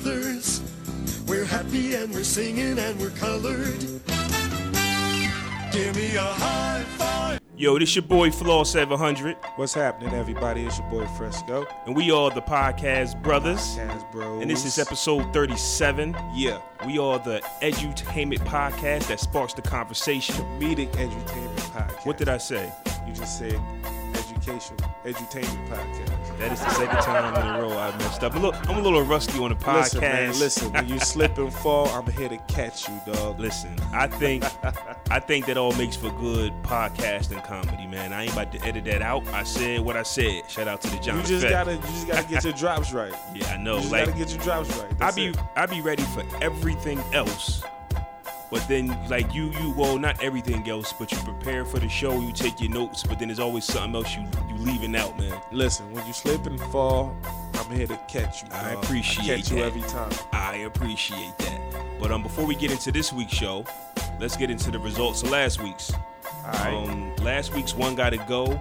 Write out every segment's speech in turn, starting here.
brothers. We're happy and we're singing and we're colored. Give me a high five. Yo, this your boy Flaw 700, What's happening, everybody? It's your boy Fresco. and we are the podcast brothers. Podcast Bros. And this is episode 37. Yeah, We are the edutainment podcast that sparks the conversation. comedic edutainment podcast. What did I say? You just said education, edutainment podcast. That is the second time in a row I messed up. I'm a little, I'm a little rusty on the podcast. Listen, man, listen. When you slip and fall, I'm here to catch you, dog. Listen, I think I think that all makes for good podcasting comedy, man. I ain't about to edit that out. I said what I said. Shout out to the John You just Fett. gotta, you just gotta get your drops right. Yeah, I know. You just Like gotta get your drops right. I That's be it. I be ready for everything else. But then like you you well not everything else, but you prepare for the show, you take your notes, but then there's always something else you you leaving out, man. Listen, when you slip and fall, I'm here to catch you. I dog. appreciate I catch you that. every time. I appreciate that. But um before we get into this week's show, let's get into the results of last week's. All right. Um, last week's one got to go.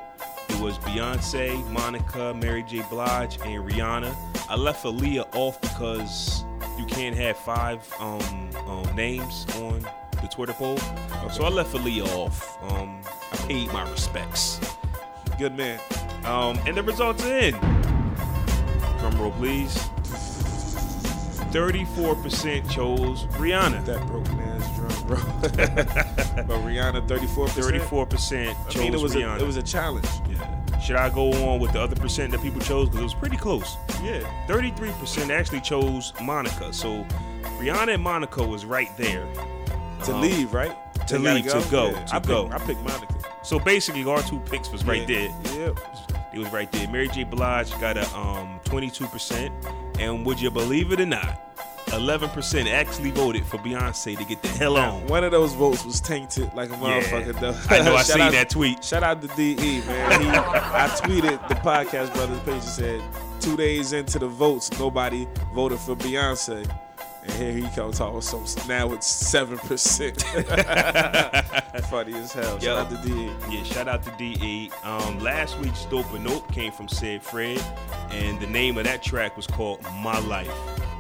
It was Beyonce, Monica, Mary J. Blige, and Rihanna. I left Aaliyah off because you can't have five um, um, names on the Twitter poll. So I left Aaliyah off. Um, I paid my respects. Good man. Um, and the results are in. Drum roll, please. 34% chose Rihanna. That broken ass drum, bro. but Rihanna, 34%. 34% chose I mean, it was Rihanna. a, it was a challenge. Yeah. Should I go on with the other percent that people chose? Because it was pretty close. Yeah. 33% actually chose Monica. So Rihanna and Monica was right there. To Um, leave, right? to They leave, to go, Yeah. to I go. Picked, I picked Monica. So basically, our two picks was right yeah. there. Yep. It was right there. Mary J. Blige got a um 22%, and would you believe it or not, 11% actually voted for Beyonce to get the hell on. One of those votes was tainted like a motherfucker. Though. I know. I seen out- that tweet. Shout out to DE, man. He, I tweeted the podcast brothers page and said, two days into the votes, nobody voted for Beyonce. And here he comes talking some now it's seven percent. Funny as hell. Shout Yo. out to DE. Yeah, shout out to DE. Um, last week's Dope and Nope came from Said Fred, and the name of that track was called My Life.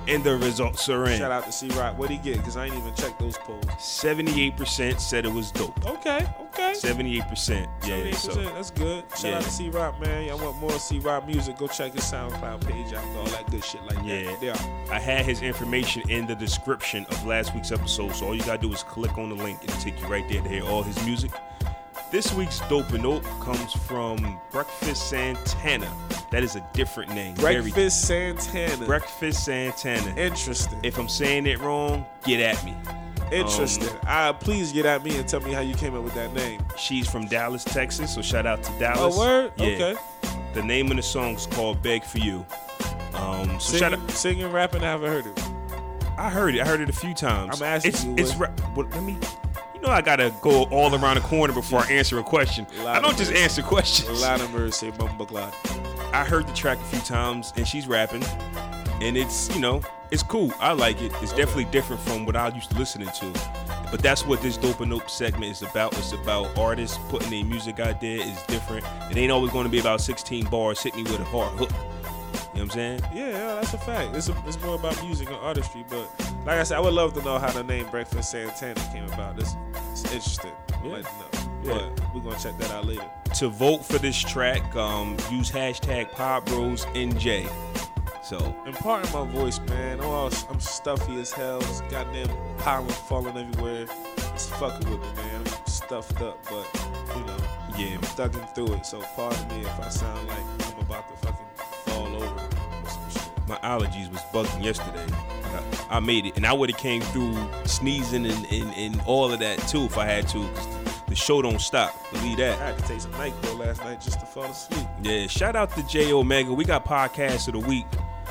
And the results are in. Shout out to C Rock. What'd he get? Because I ain't even checked those polls. 78% said it was dope. Okay, okay. 78%. Yeah, 78%, so that's good. Shout Yeah. out to C Rock, man. Y'all want more C Rock music? Go check his SoundCloud page out and all that good shit like Yeah. that. Yeah. I had his information in the description of last week's episode, so all you gotta do is click on the link and it'll take you right there to hear all his music. This week's Dope and Nope comes from Breakfast Santana. That is a different name. Very- Breakfast Santana. Breakfast Santana. Interesting. If I'm saying it wrong, get at me. Interesting. uh, please get at me and tell me how you came up with that name. She's from Dallas, Texas, so shout out to Dallas. Oh, word? Yeah. Okay. The name of the song is called "Beg for You." Um, so shout Singing, out. singing, rapping, I haven't heard it. I heard it. I heard it a few times. I'm asking it's, you, It's what- ra- let me. Know I gotta go all around the corner before I answer a question. I don't just answer A questions. lot of mercy, Mumba Glad. I heard the track a few times, and she's rapping, and it's you know it's cool. I like it. It's definitely different from what I used to listening to. But that's what this dope and nope segment is about. It's about artists putting their music out there. It's different. It ain't always going to be about 16 bars. Hit me with a hard hook. You know what I'm saying? Yeah, yeah, that's a fact. It's, a, it's more about music and artistry, but like I said, I would love to know how the name Breakfast Santana came about. This it's interesting. I'd like to know. Yeah. But we're gonna check that out later. To vote for this track, um, use hashtag PodBrosNJ. So And pardon my voice, man. I'm, all, I'm stuffy as hell. This goddamn pollen falling everywhere. It's fucking with me, man. I'm stuffed up, but you know, yeah, I'm thugging through it. So pardon me if I sound like I'm about to fucking my allergies was bugging yesterday. I, I made it, and I would have came through sneezing and, and, and all of that too if I had to. the show don't stop. Believe that. I had to take some NyQuil last night just to fall asleep. Yeah. Shout out to J Omega. We got podcast of the week.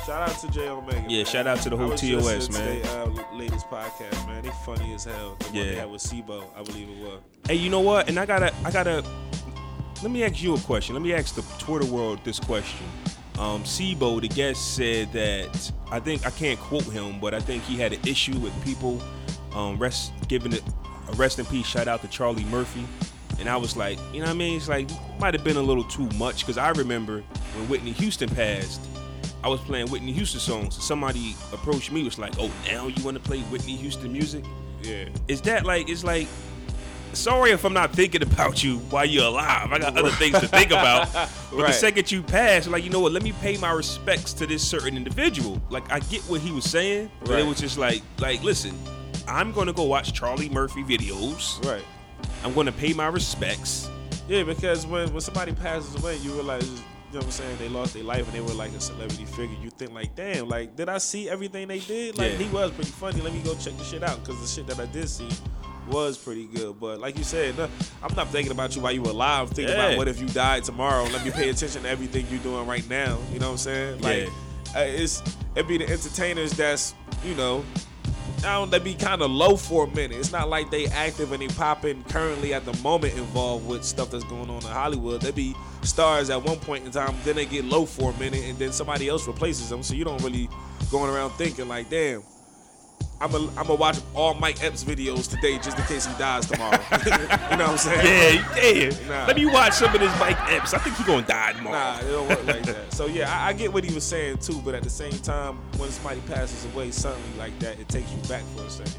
Shout out to J Omega. Yeah, man. shout out to the whole TOS, man. To their, uh, latest podcast, man. They funny as hell. The one they Yeah. had with Sibo, I believe it was. Hey, you know what? And I gotta, I gotta. Let me ask you a question. Let me ask the Twitter world this question. Um, Sibo, the guest, said that I think I can't quote him, but I think he had an issue with people um, rest giving it a rest in peace shout out to Charlie Murphy. And I was like, you know what I mean? It's like might have been a little too much because I remember when Whitney Houston passed, I was playing Whitney Houston songs. Somebody approached me was like, "Oh, now you want to play Whitney Houston music?" Yeah. Is that like? It's like. Sorry if I'm not thinking about you while you're alive. I got other things to think about. But the second you pass, like you know what? Let me pay my respects to this certain individual. Like I get what he was saying, but Right. it was just like, like listen, I'm gonna go watch Charlie Murphy videos. Right. I'm gonna pay my respects. Yeah, because when, when somebody passes away, you realize, you know what I'm saying, they lost their life and they were like a celebrity figure. You think like, damn, like, did I see everything they did? Like, Yeah. he was pretty funny. Let me go check the shit out because the shit that I did see was pretty good. But like you said, no, I'm not thinking about you while you were alive. I'm thinking Yeah. about what if you died tomorrow. Let me pay attention to everything you're doing right now. You know what I'm saying? Like, uh, it's it be the entertainers that's you know now they be kind of low for a minute. It's not like they active and they popping currently at the moment involved with stuff that's going on in Hollywood. They be stars at one point in time, then they get low for a minute, and then somebody else replaces them. So you don't really going around thinking like, damn. I'm gonna I'm gonna watch all Mike Epps videos today just in case he dies tomorrow. you know what I'm saying? Yeah, yeah. Nah. Let me watch some of this Mike Epps. I think he gonna die tomorrow. Nah, it don't work like that. So yeah, I, I get what he was saying too, but at the same time, when somebody passes away suddenly like that, it takes you back for a second.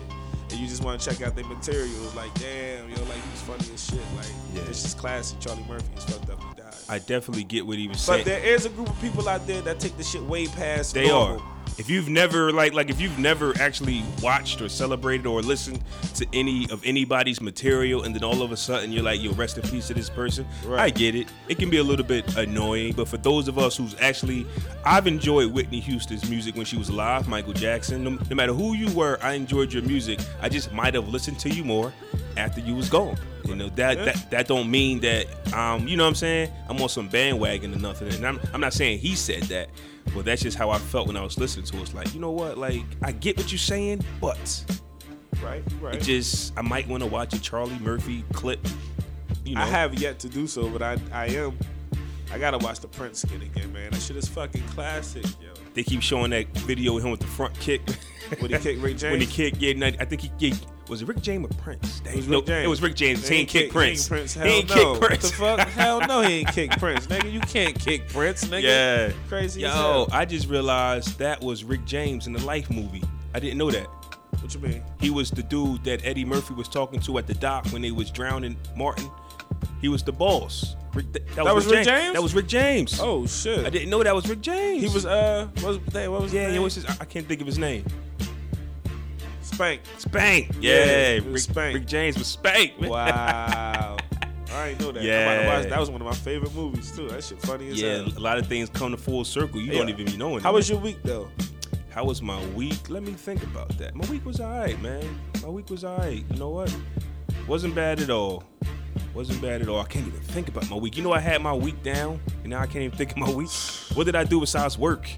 And you just want to check out their materials, like damn, yo, like he was funny as shit. Like Yeah. it's just classic. Charlie Murphy is fucked up. He died. I definitely get what he was saying. but there is a group of people out there that take the shit way past. They normal. are. If you've never like like if you've never actually watched or celebrated or listened to any of anybody's material and then all of a sudden you're like, yo, rest in peace to this person. Right. I get it. It can be a little bit annoying, but for those of us who's actually I've enjoyed Whitney Houston's music when she was alive, Michael Jackson. No, no matter who you were, I enjoyed your music. I just might have listened to you more after you was gone. You know, that that that don't mean that um, you know what I'm saying? I'm on some bandwagon or nothing. And I'm I'm not saying he said that, but that's just how I felt when I was listening to it. It's like, you know what? Like, I get what you're saying, but right, right. it just I might want to watch a Charlie Murphy clip. You know, I have yet to do so, but I I am. I gotta watch the Prince skit again, man. That shit is fucking classic, yo. They keep showing that video of him with the front kick. When he kicked Rick James. when he kicked, yeah, I think he yeah, was it Rick James or Prince? It was no, Rick James. It was Rick James. He, ain't kick kick- Prince. He ain't, Prince. He Hell ain't no. kick Prince. What the fuck? Hell no, he ain't kick Prince, nigga. You can't kick Prince, nigga. Yeah. Crazy as Yo. I just realized that was Rick James in the Life movie. I didn't know that. What you mean? He was the dude that Eddie Murphy was talking to at the dock when they was drowning Martin. He was the boss. Rick, that, That was Rick James? That was Rick James. Oh shit. I didn't know that was Rick James. He was uh what was what was yeah, yeah. What's his? I I can't think of his name. Spank. Spank. Yeah, Yeah, Rick, Spank. Rick James was Spank. man. Wow. I ain't know that. I'm about to Yeah. watch- that was one of my favorite movies too. That shit funny as yeah, hell. a lot of things come to full circle. You don't even be knowing. How it. was your week though? How was my week? Let me think about that. My week was alright, man. My week was alright. You know what? Wasn't bad at all. Wasn't bad at all. I can't even think about my week. You know, I had my week down, and now I can't even think of my week. What did I do besides work?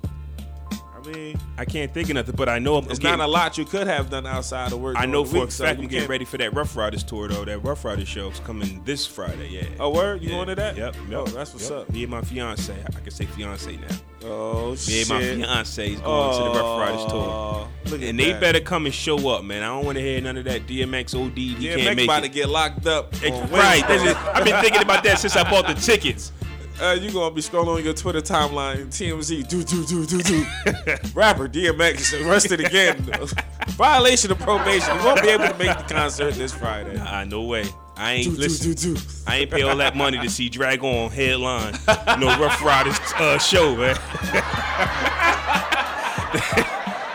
I mean, I can't think of nothing, but I know I'm, it's getting, not a lot you could have done outside of work. I know for a so fact I'm getting ready for that Ruff Ryders tour, though. That Ruff Ryders show's coming this Friday. Yeah. Oh word, you Yeah. going to that? Yep. yep Oh, that's what's yep. up. Me and my fiance. I can say fiance now. Oh Me shit. and my fiance is going to the Ruff Ryders tour. Oh, And they that. better come and show up, man. I don't want to hear none of that DMX OD. He Yeah, can't make about it. to get locked up. Right. Wednesday. This is- I've been thinking about that since I bought the tickets. Uh, you gonna be scrolling on your Twitter timeline, TMZ, do do do do do. Rapper DMX arrested again. Violation of probation. He won't be able to make the concert this Friday. Nah, no way. I ain't Do listen. do do. I ain't pay all that money to see Drag On headline no Ruff Ryders uh, show, man.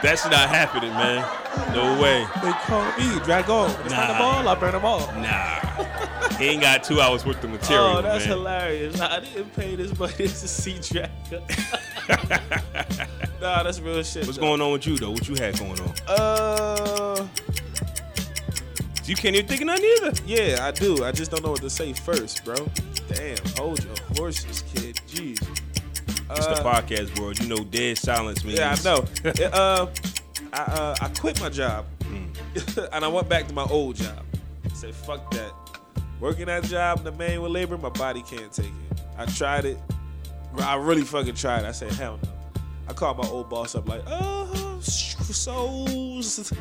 That's not happening, man. No way. They call me Dragon. It's not the Nah. ball. I burn them all. Nah. He ain't got two hours worth of material, Oh, that's man. hilarious. I didn't pay this money to see Dragon. nah, that's real shit. What's though. going on with you though? What you had going on? Uh, You can't even think of nothing either. yeah, I do. I just don't know what to say first, bro. Damn, hold your horses, kid. Jeez. It's the Uh, podcast world. You know, dead silence means. Yeah, I know. Uh, I uh, I quit my job, and I went back to my old job. I said, "Fuck that." Working that job in the manual labor, my body can't take it. I tried it. I really fucking tried. I said, "Hell no." I called my old boss up like, "Uh, so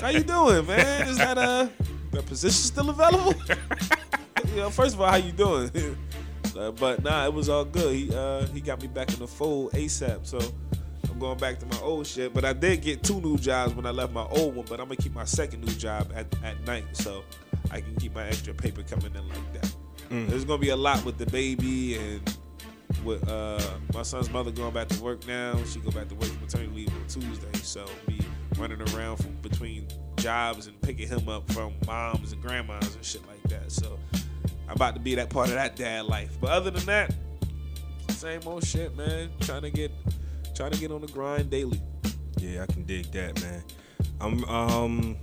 how you doing, man? Is that uh, the position still available?" you know, first of all, how you doing? Uh, but nah, it was all good. He uh, he got me back in the fold ASAP. So I'm going back to my old shit. But I did get two new jobs when I left my old one. But I'm gonna keep my second new job at, at night, so I can keep my extra paper coming in like that. There's gonna be a lot with the baby and with uh, my son's mother going back to work now. She go back to work for maternity leave on Tuesday, so me running around from between jobs and picking him up from moms and grandmas and shit like that. So I'm about to be that part of that dad life. But other than that, same old shit, man. Trying to get trying to get on the grind daily. Yeah, I can dig that, man. I'm um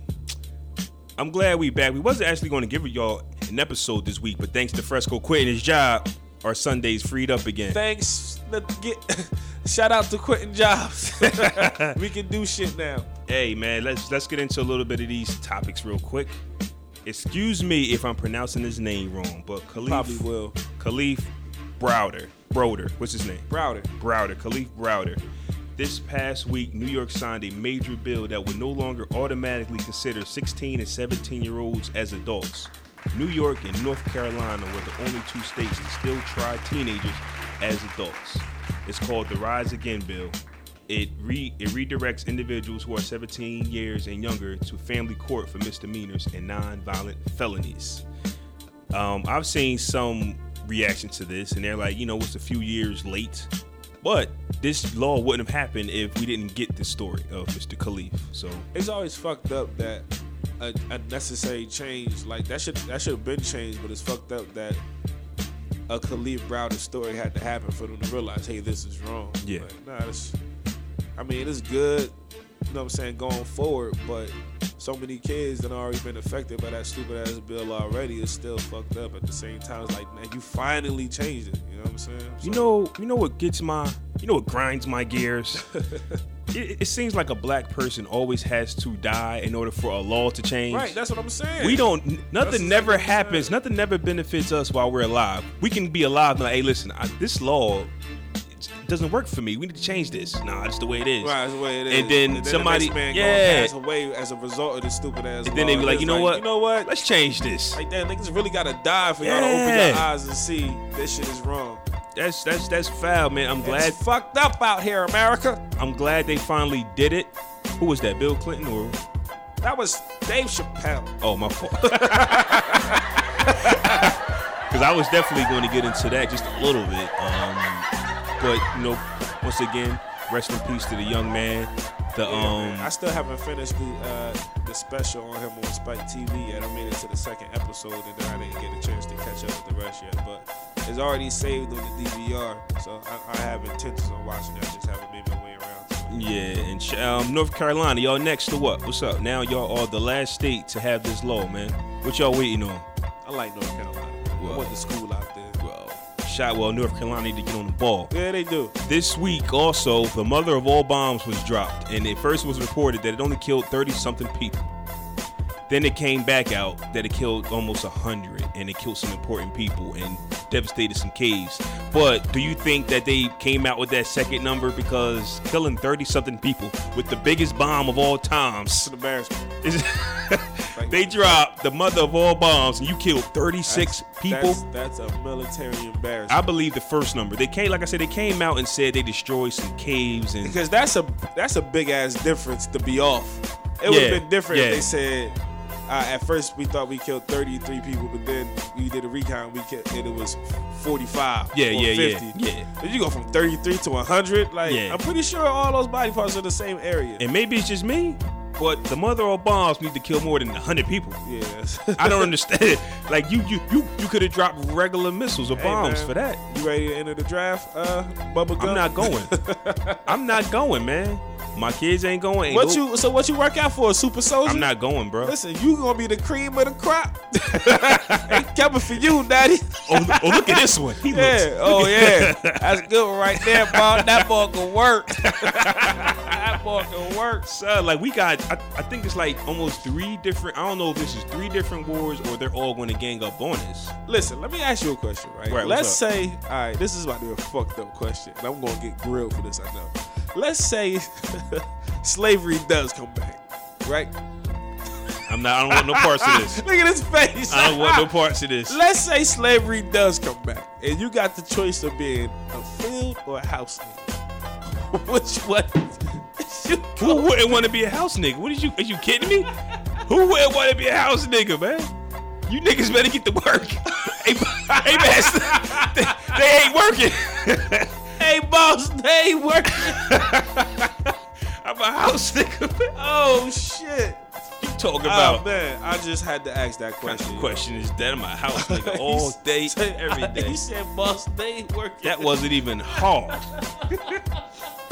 I'm glad we back. We wasn't actually going to give y'all an episode this week, but thanks to Fresco quitting his job, our Sundays freed up again. Thanks. Let's get shout out to quitting jobs. we can do shit now. Hey man, let's let's get into a little bit of these topics real quick. Excuse me if I'm pronouncing his name wrong, but Kalief Probably will. Kalief Browder. Broder. What's his name? Browder. Browder, Kalief Browder. This past week, New York signed a major bill that would no longer automatically consider 16 and 17 year olds as adults. New York and North Carolina were the only two states to still try teenagers as adults. It's called the Raise the Age Bill. It, re- it redirects individuals who are 17 years and younger to family court for misdemeanors and non-violent felonies. Um, I've seen some reaction to this, and they're like, you know, it's a few years late, but this law wouldn't have happened if we didn't get the story of Mr. Kalief. So It's always fucked up that a, a necessary change like that should that should have been changed, but it's fucked up that a Kalief Browder story had to happen for them to realize, hey, this is wrong. Yeah. Like, nah, that's, I mean, it's good, you know what I'm saying, going forward, but so many kids that already been affected by that stupid ass bill already is still fucked up at the same time. It's like, man, you finally changed it. You know what I'm saying? you know, you know what gets my, you know what grinds my gears. it, it seems like a black person always has to die in order for a law to change. Right, that's what I'm saying. We don't. Nothing never exactly what I'm happens. saying. Nothing never benefits us while we're alive. We can be alive and like, hey, listen, I, this law doesn't work for me. We need to change this. Nah, that's the way it is. Right, that's the way it is. And then the somebody- next man yeah. pass away as a result of this stupid ass. And then they be like, you know what? You know what? Let's change this. like, damn, niggas really gotta die for y'all to open your eyes and see this shit is wrong. That's that's that's foul, man. I'm glad. It's fucked up out here, America. I'm glad they finally did it. Who was that? Bill Clinton or? That was Dave Chappelle. Oh, my fault. Because I was definitely going to get into that just a little bit. Um, but you know, once again, rest in peace to the young man. The um, I still haven't finished the uh, the special on him on Spike TV yet. I made it to the second episode, and then I didn't get a chance to catch up with the rest yet. But it's already saved on the DVR, so I, I have intentions on watching it. I just haven't made my way around. Yeah, and um, North Carolina, y'all next to what? What's up? Now y'all are the last state to have this law, man. What y'all waiting on? I like North Carolina. Well. I went to school out there. Well, shot well, North Carolina to get on the ball. Yeah, they do. This week, also, the mother of all bombs was dropped, and it first was reported that it only killed 30 something people. Then it came back out that it killed almost 100, and it killed some important people and devastated some caves. But do you think that they came out with that second number because killing 30 something people with the biggest bomb of all times? It's an embarrassment. they dropped the mother of all bombs, and you killed 36 That's- people. That's, that's a military embarrassment. I believe the first number. They came, like I said, they came out and said they destroyed some caves and because that's a that's a big ass difference to be off. It would Yeah, have been different yeah. if they said. Uh, at first, we thought we killed 33 people, but then we did a recount. We killed, and it was 45. Yeah, or yeah, yeah, 50. yeah. Then you go from 33 to 100. Like, Yeah. I'm pretty sure all those body parts are the same area. And maybe it's just me, but the mother of bombs need to kill more than 100 people. yes. I don't understand. Like you, you, you, you could have dropped regular missiles or Hey, bombs man, for that. You ready to enter the draft, uh, Bubba Gum? I'm not going. I'm not going, man. My kids ain't going. Ain't What no- you? So what you work out for? A super soldier? I'm not going, bro. Listen, you gonna be the cream of the crop. Ain't coming for you, daddy. Oh, oh, look at this one. He Yeah. looks. Oh yeah. That's good one right there, bro. That ball can work. that ball can work. Son, like we got, I, I think it's like almost three different. I don't know if this is three different wars or they're all going to gang up on us. Listen, let me ask you a question, right? Right, Let's say, all right, this is about to be a fucked up question, and I'm gonna get grilled for this. I know. Let's say slavery does come back, right? I'm not. I don't want no parts of this. Look at his face. I don't want no parts of this. Let's say slavery does come back, and you got the choice of being a field or a house. Which one? Who wouldn't want to be a house nigga? What is you? Are you kidding me? Who wouldn't want to be a house nigga, man? You niggas better get to work. hey, hey, they, they ain't working. Hey, boss, they ain't working. I'm a house nigga. Man. Oh shit. You talking Oh about? man, I just had to ask that Question. question. question is that in my a house nigga all day, every day. He said, "Boss, they work." That wasn't even hard.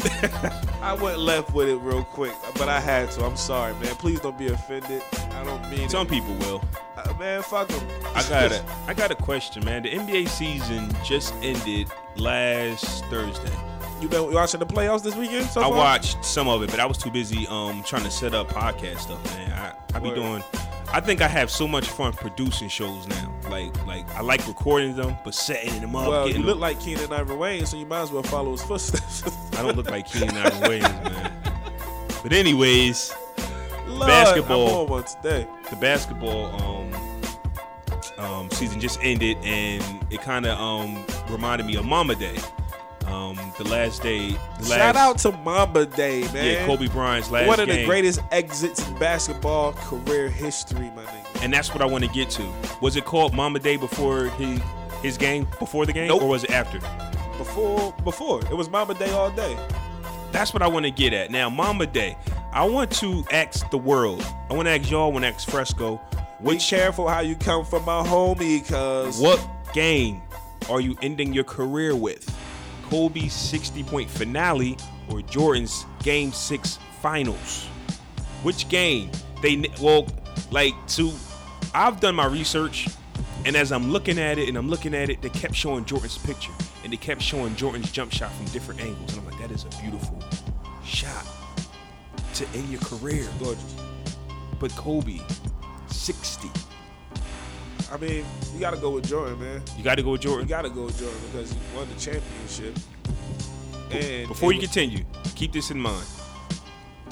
I went left with it real quick, but I had to. I'm sorry, man. Please don't be offended. I don't mean Some it. people will. Uh, man, fuck them. I got it. I got a question, man. The NBA season just ended last Thursday. You been watching the playoffs this weekend? So I far? watched some of it, but I was too busy um trying to set up podcast stuff, man. I, I be doing I think I have so much fun producing shows now. Like like I like recording them, but setting them up, Well, you look them. like Keenen Ivory Wayans, so you might as well follow his footsteps. I don't look like Keenen Ivory Wayans, man. But anyways, Lord, Basketball. I'm on one today. the basketball um um season just ended and it kind of um reminded me of Mamba Day. Um the last day the last Shout out to Mamba Day, man. yeah, Kobe Bryant's last One of game. the greatest exits in basketball career history, my nigga. and that's what I want to get to. Was it called Mamba Day before he his game before the game, Nope. or was it after? Before, before it was Mamba Day all day. That's what I want to get at. Now, Mamba Day, I want to ask the world. I want to ask y'all. I want to ask Fresco. Be Which careful how you come from my homie, cause what game are you ending your career with? Kobe's 60 point finale or Jordan's game six finals? Which game? They well, like to. I've done my research, and as I'm looking at it and I'm looking at it, they kept showing Jordan's picture and they kept showing Jordan's jump shot from different angles, and I'm like, that is a beautiful shot to end your career. gorgeous. But Kobe, 60. I mean, you gotta go with Jordan, man. You got to go with Jordan. You Jordan. gotta go with Jordan because he won the championship. And Before you was- continue, keep this in mind.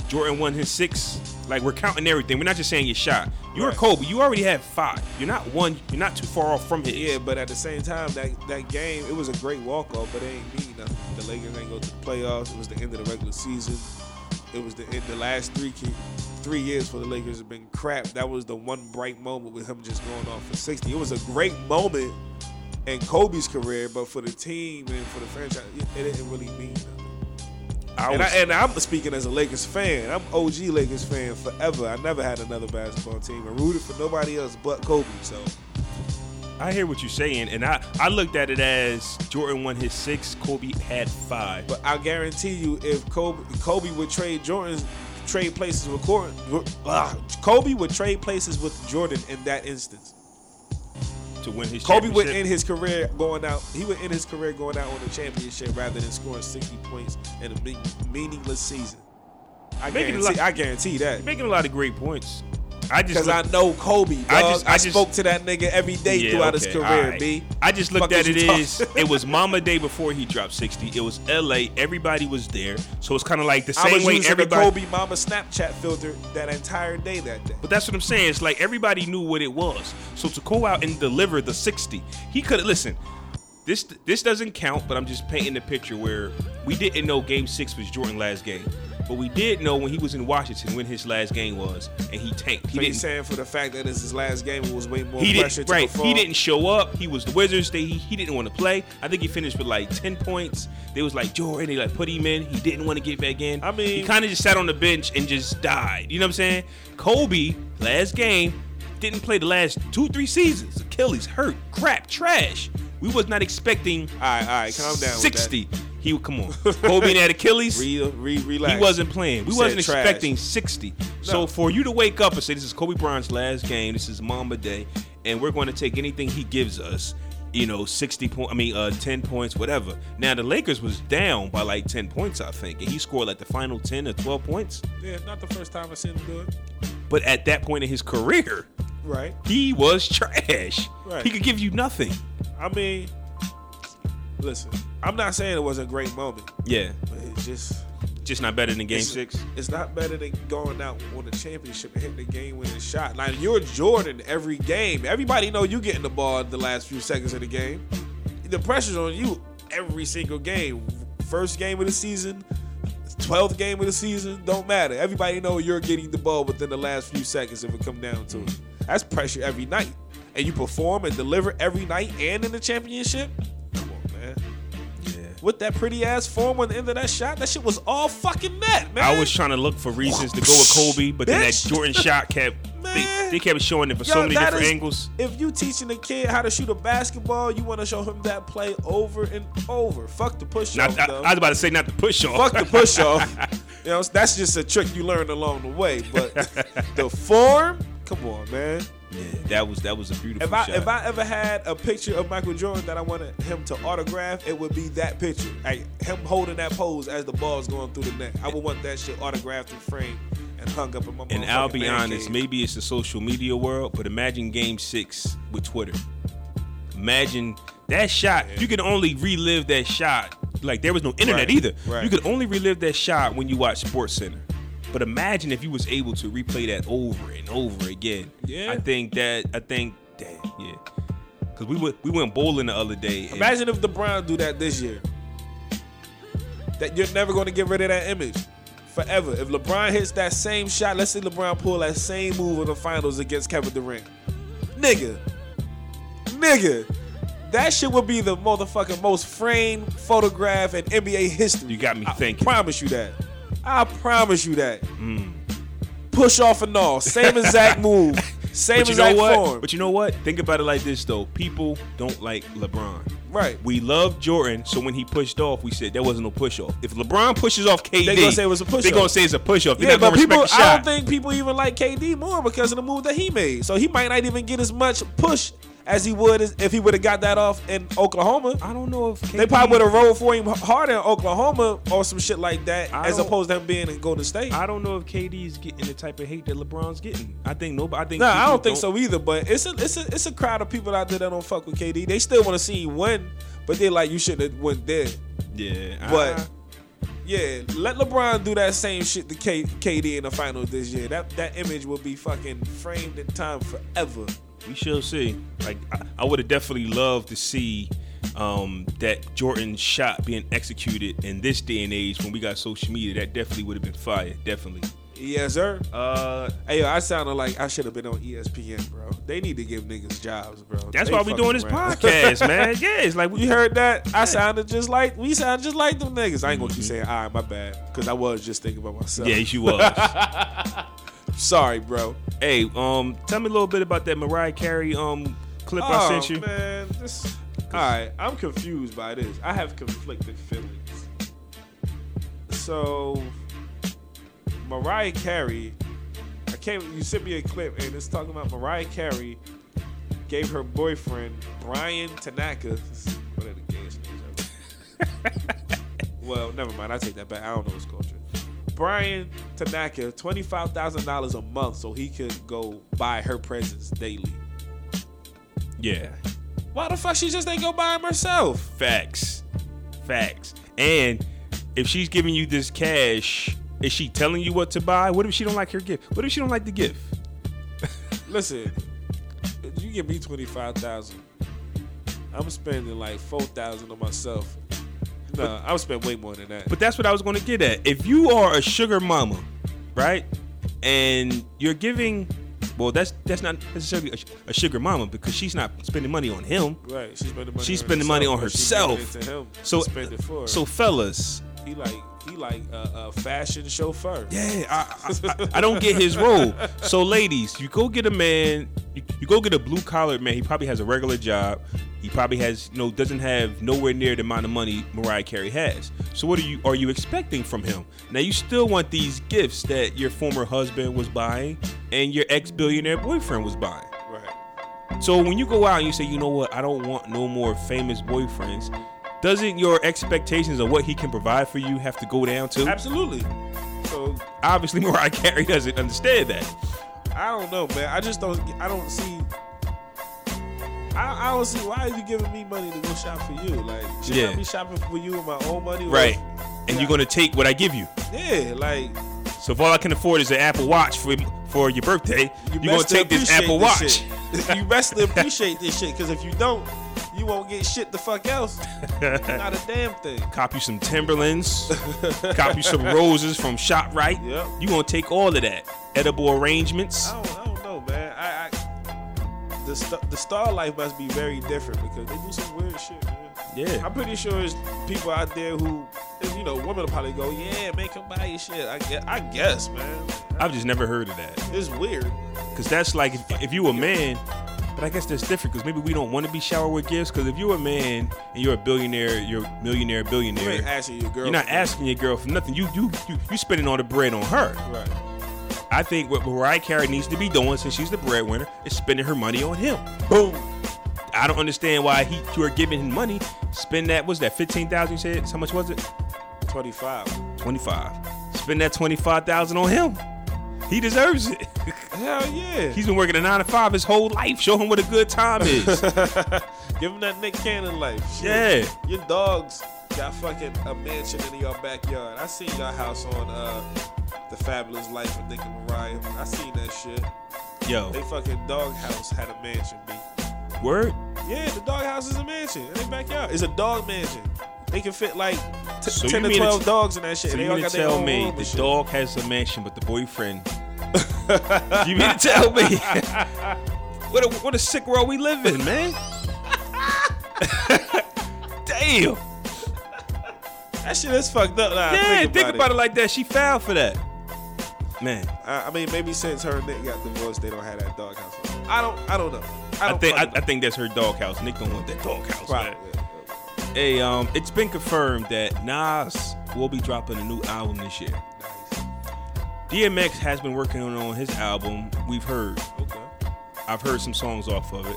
Jordan won his six. Like we're counting everything. We're not just saying your shot. You're Right. Kobe. You already have five. You're not one. You're not too far off from it. Yeah, but at the same time, that that game it was a great walk off, but it ain't mean nothing. The Lakers ain't go to the playoffs. It was the end of the regular season. It was the end. The last three key, three years for the Lakers have been crap. That was the one bright moment with him just going off for sixty. It was a great moment in Kobe's career, but for the team and for the franchise, it, it didn't really mean nothing. I And, was, I, and I'm speaking as a Lakers fan. I'm OG Lakers fan forever. I never had another basketball team. I rooted for nobody else but Kobe. So I hear what you're saying, and I I looked at it as Jordan won his six. Kobe had five. But I guarantee you, if Kobe Kobe would trade Jordan's trade places with uh, Kobe would trade places with Jordan in that instance. to win his Kobe would end his career going out. He would end his career going out on a championship rather than scoring 60 points in a meaningless season. I guarantee, lot- I guarantee that. making a lot of great points. I just Because I know Kobe. Dog. I I, just- I just- spoke to that nigga every day Yeah, throughout his career, alright. B. I just looked at is it as it was Mamba Day before he dropped 60. It was LA. Everybody was there. So it's kind of like the I same was way using everybody. the Kobe Mamba Snapchat filter that entire day that day. But that's what I'm saying. It's like everybody knew what it was. So to go out and deliver the 60, he could have listen. This this doesn't count, but I'm just painting the picture where we didn't know Game Six was Jordan last game, but we did know when he was in Washington when his last game was, and he tanked. He So didn't. saying for the fact that it's his last game, it was way more He pressure didn't to right. perform? He didn't show up. He was the Wizards. They he, he didn't want to play. I think he finished with like ten points. They was like Jordan. They like put him in. He didn't want to get back in. I mean- he kind of just sat on the bench and just died. You know what I'm saying? Kobe last game didn't play the last two three seasons. Achilles hurt. Crap. Trash. We was not expecting All right, all right, calm down. sixty. He would come on. Kobe and had Achilles. With that. Re, re, relax. He wasn't playing. We Said wasn't trash. expecting 60. So for you to wake up and say this is Kobe Bryant's last game, this is Mamba Day, and we're going to take anything he gives us, you know, 60 point, I mean, uh, 10 points, whatever. Now the Lakers was down by like 10 points, I think, and he scored like the final 10 or 12 points. Yeah, not the first time I seen him do it. But at that point in his career, Right. he was trash. Right. He could give you nothing. I mean, listen, I'm not saying it was a great moment, Yeah. but it's just Just not better than Game It's- Six. It's not better than going out on the championship and hitting the game winning shot. Like you're Jordan every game. Everybody know you getting the ball in the last few seconds of the game. The pressure's on you every single game. First game of the season, twelfth game of the season, don't matter. Everybody know you're getting the ball within the last few seconds if it come down to it. That's pressure every night. And you perform and deliver every night and in the championship. Come on, man. Yeah. With that pretty ass form on the end of that shot, that shit was all fucking net, man. I was trying to look for reasons to go with Kobe, but then that Bitch. Jordan shot kept. They, Man. they kept showing it for Yo, so many that different is- angles. If you teaching a kid how to shoot a basketball, you want to show him that play over and over. Fuck the push Not, off, I, though. I was about to say not the push off. Fuck the push off. You know, that's just a trick you learned along the way. But the form, come on, man. Yeah, that was that was a beautiful If I shot. if I ever had a picture of Michael Jordan that I wanted him to autograph, it would be that picture. Like him holding that pose as the ball's going through the net. I would want that shit autographed and framed and hung up in my. and I'll be honest, cave. maybe it's the social media world, but imagine Game Six with Twitter. Imagine that shot. You could only relive that shot. Like there was no internet Right, either. right. You could only relive that shot when you watch Sports Center. But imagine if you was able to replay that over and over again. Yeah. I think that I think damn yeah. Cause we went we went bowling the other day. Imagine if the Browns do that this year. That you're never going to get rid of that image forever. If LeBron hits that same shot, let's say LeBron pull that same move in the finals against Kevin Durant, nigga, nigga, that shit would be the motherfucking most framed photograph in NBA history. You got me thinking. I promise you that. I promise you that. Push off and all, same exact move, same But you know exact what? form. But you know what? Think about it like this though. People don't like LeBron. right. We love Jordan, so when he pushed off, we said there wasn't no push off. If LeBron pushes off KD, they're gonna say it was a push They off. gonna say it's a push off. They're Yeah, but people, I don't think people even like KD more because of the move that he made. So he might not even get as much push as he would if he would have got that off in Oklahoma. I don't know if KD, They probably would have rolled for him harder in Oklahoma or some shit like that, I as opposed to him being in Golden State. I don't know if KD is getting the type of hate that LeBron's getting. I think nobody. I think No, I don't think so either. But it's a it's a it's a crowd of people out there that don't fuck with KD. They still want to see him win, but they're like, you should have went there. Yeah, But I- yeah, let LeBron do that same shit to K- KD in the finals this year. That that image will be fucking framed in time forever. We shall see. Like I, I would have definitely loved to see um, that Jordan shot being executed in this day and age when we got social media. That definitely would have been fire. Definitely. Yes, sir. Uh, Hey, yo, I sounded like I should have been on ESPN, bro. They need to give niggas jobs, bro. that's They why we doing this around. podcast, man. Yeah, it's like we You heard that? I sounded just like we sound just like them niggas. I ain't gonna keep saying, "All right, my bad," because I was just thinking about myself. Yeah, she was. Sorry, bro. hey, um, tell me a little bit about that Mariah Carey um clip I sent you. Oh, man, this. All right, I'm confused by this. I have conflicted feelings. So, Mariah Carey, I can't. You sent me a clip, and it's talking about Mariah Carey gave her boyfriend Brian Tanaka. What are the gayest well, never mind. I take that back. I don't know his culture. Brian Tanaka, twenty five thousand dollars a month, so he could go buy her presents daily. Yeah, Why the fuck she just ain't go buy them herself? facts, facts. And if she's giving you this cash, is she telling you what to buy? What if she don't like her gift? What if she don't like the gift? Listen, you give me twenty five thousand. I'm spending like four thousand on myself. No, I would spend way more than that. But that's what I was going to get at. If you are a sugar mama, right, and you're giving, well, that's that's not necessarily a, a sugar mama because she's not spending money on him. right, she's spending money. She's on spending money on herself. it to him So, spend it for. so fellas, he like he like a, a fashion chauffeur. Yeah, I, I, I don't get his role. So, ladies, you go get a man. You, you go get a blue collar man. He probably has a regular job. He probably has you know doesn't have nowhere near the amount of money Mariah Carey has. So, what are you are you expecting from him? Now, you still want these gifts that your former husband was buying and your ex billionaire boyfriend was buying. Right. So when you go out and you say, you know what, I don't want no more famous boyfriends, doesn't your expectations of what he can provide for you have to go down too? Absolutely. So Obviously, Mariah Carey doesn't understand that. I don't know, man. I just don't. I don't see. I, I don't see why are you giving me money to go shop for you. Like, should Yeah. I be shopping for you with my own money? Right. And you're gonna take what I give you. Yeah, like So if all I can afford is an Apple Watch for for your birthday, you, are gonna take this Apple this Watch. you best appreciate this shit, because if you don't, you won't get shit the fuck else. Not a damn thing. Cop you some Timberlands, cop you some roses from ShopRite. Yep. You gonna take all of that. Edible arrangements. I don't, I don't know, man. I, I the st- the star life must be very different because they do some weird shit. Man. Yeah. I'm pretty sure there's people out there who, you know, women will probably go, yeah, man, come buy your shit. I guess, I guess, man. I've just never heard of that. It's weird. Cause that's like if, if you a man, but I guess that's different because maybe we don't want to be showered with gifts. Cause if you're a man and you're a billionaire, you're a millionaire, You ain't billionaire, asking your girl. you're not asking your girl for nothing. You you you you spending all the bread on her. Right. I think what Mariah Carey needs to be doing since she's the breadwinner is spending her money on him. Boom. I don't understand why he you are giving him money. Spend that was that fifteen thousand? You said how much was it? 25. Twenty five. Spend that twenty five thousand on him. He deserves it. Hell yeah. He's been working a nine to five his whole life. Show him what a good time is. Give him that Nick Cannon life. Shit. Yeah. Your dogs got fucking a mansion in your backyard. I seen your house on uh The Fabulous Life of Nick and Mariah. I seen that shit. Yo, They fucking dog house had a mansion, B. word. Yeah, the dog house is a mansion in their backyard. It's a dog mansion. They can fit like t- So 10 to mean to 12 t- dogs in that shit. So they you all mean got to tell me the shit. dog has a mansion, but the boyfriend? you mean to tell me? what a what a sick world we live in, man. Damn. That shit is fucked up. Nah, Yeah, think, about, it. it. like that. She fouled for that. Man, I, I mean, maybe since her and Nick got divorced, they don't have that dog house. I don't. I don't know. I, I, don't think I, I think that's her doghouse. Nick don't want that doghouse. know. man. Probably. Hey, um, it's been confirmed that Nas will be dropping a new album this year. DMX has been working on his album. We've heard. Okay. I've heard some songs off of it.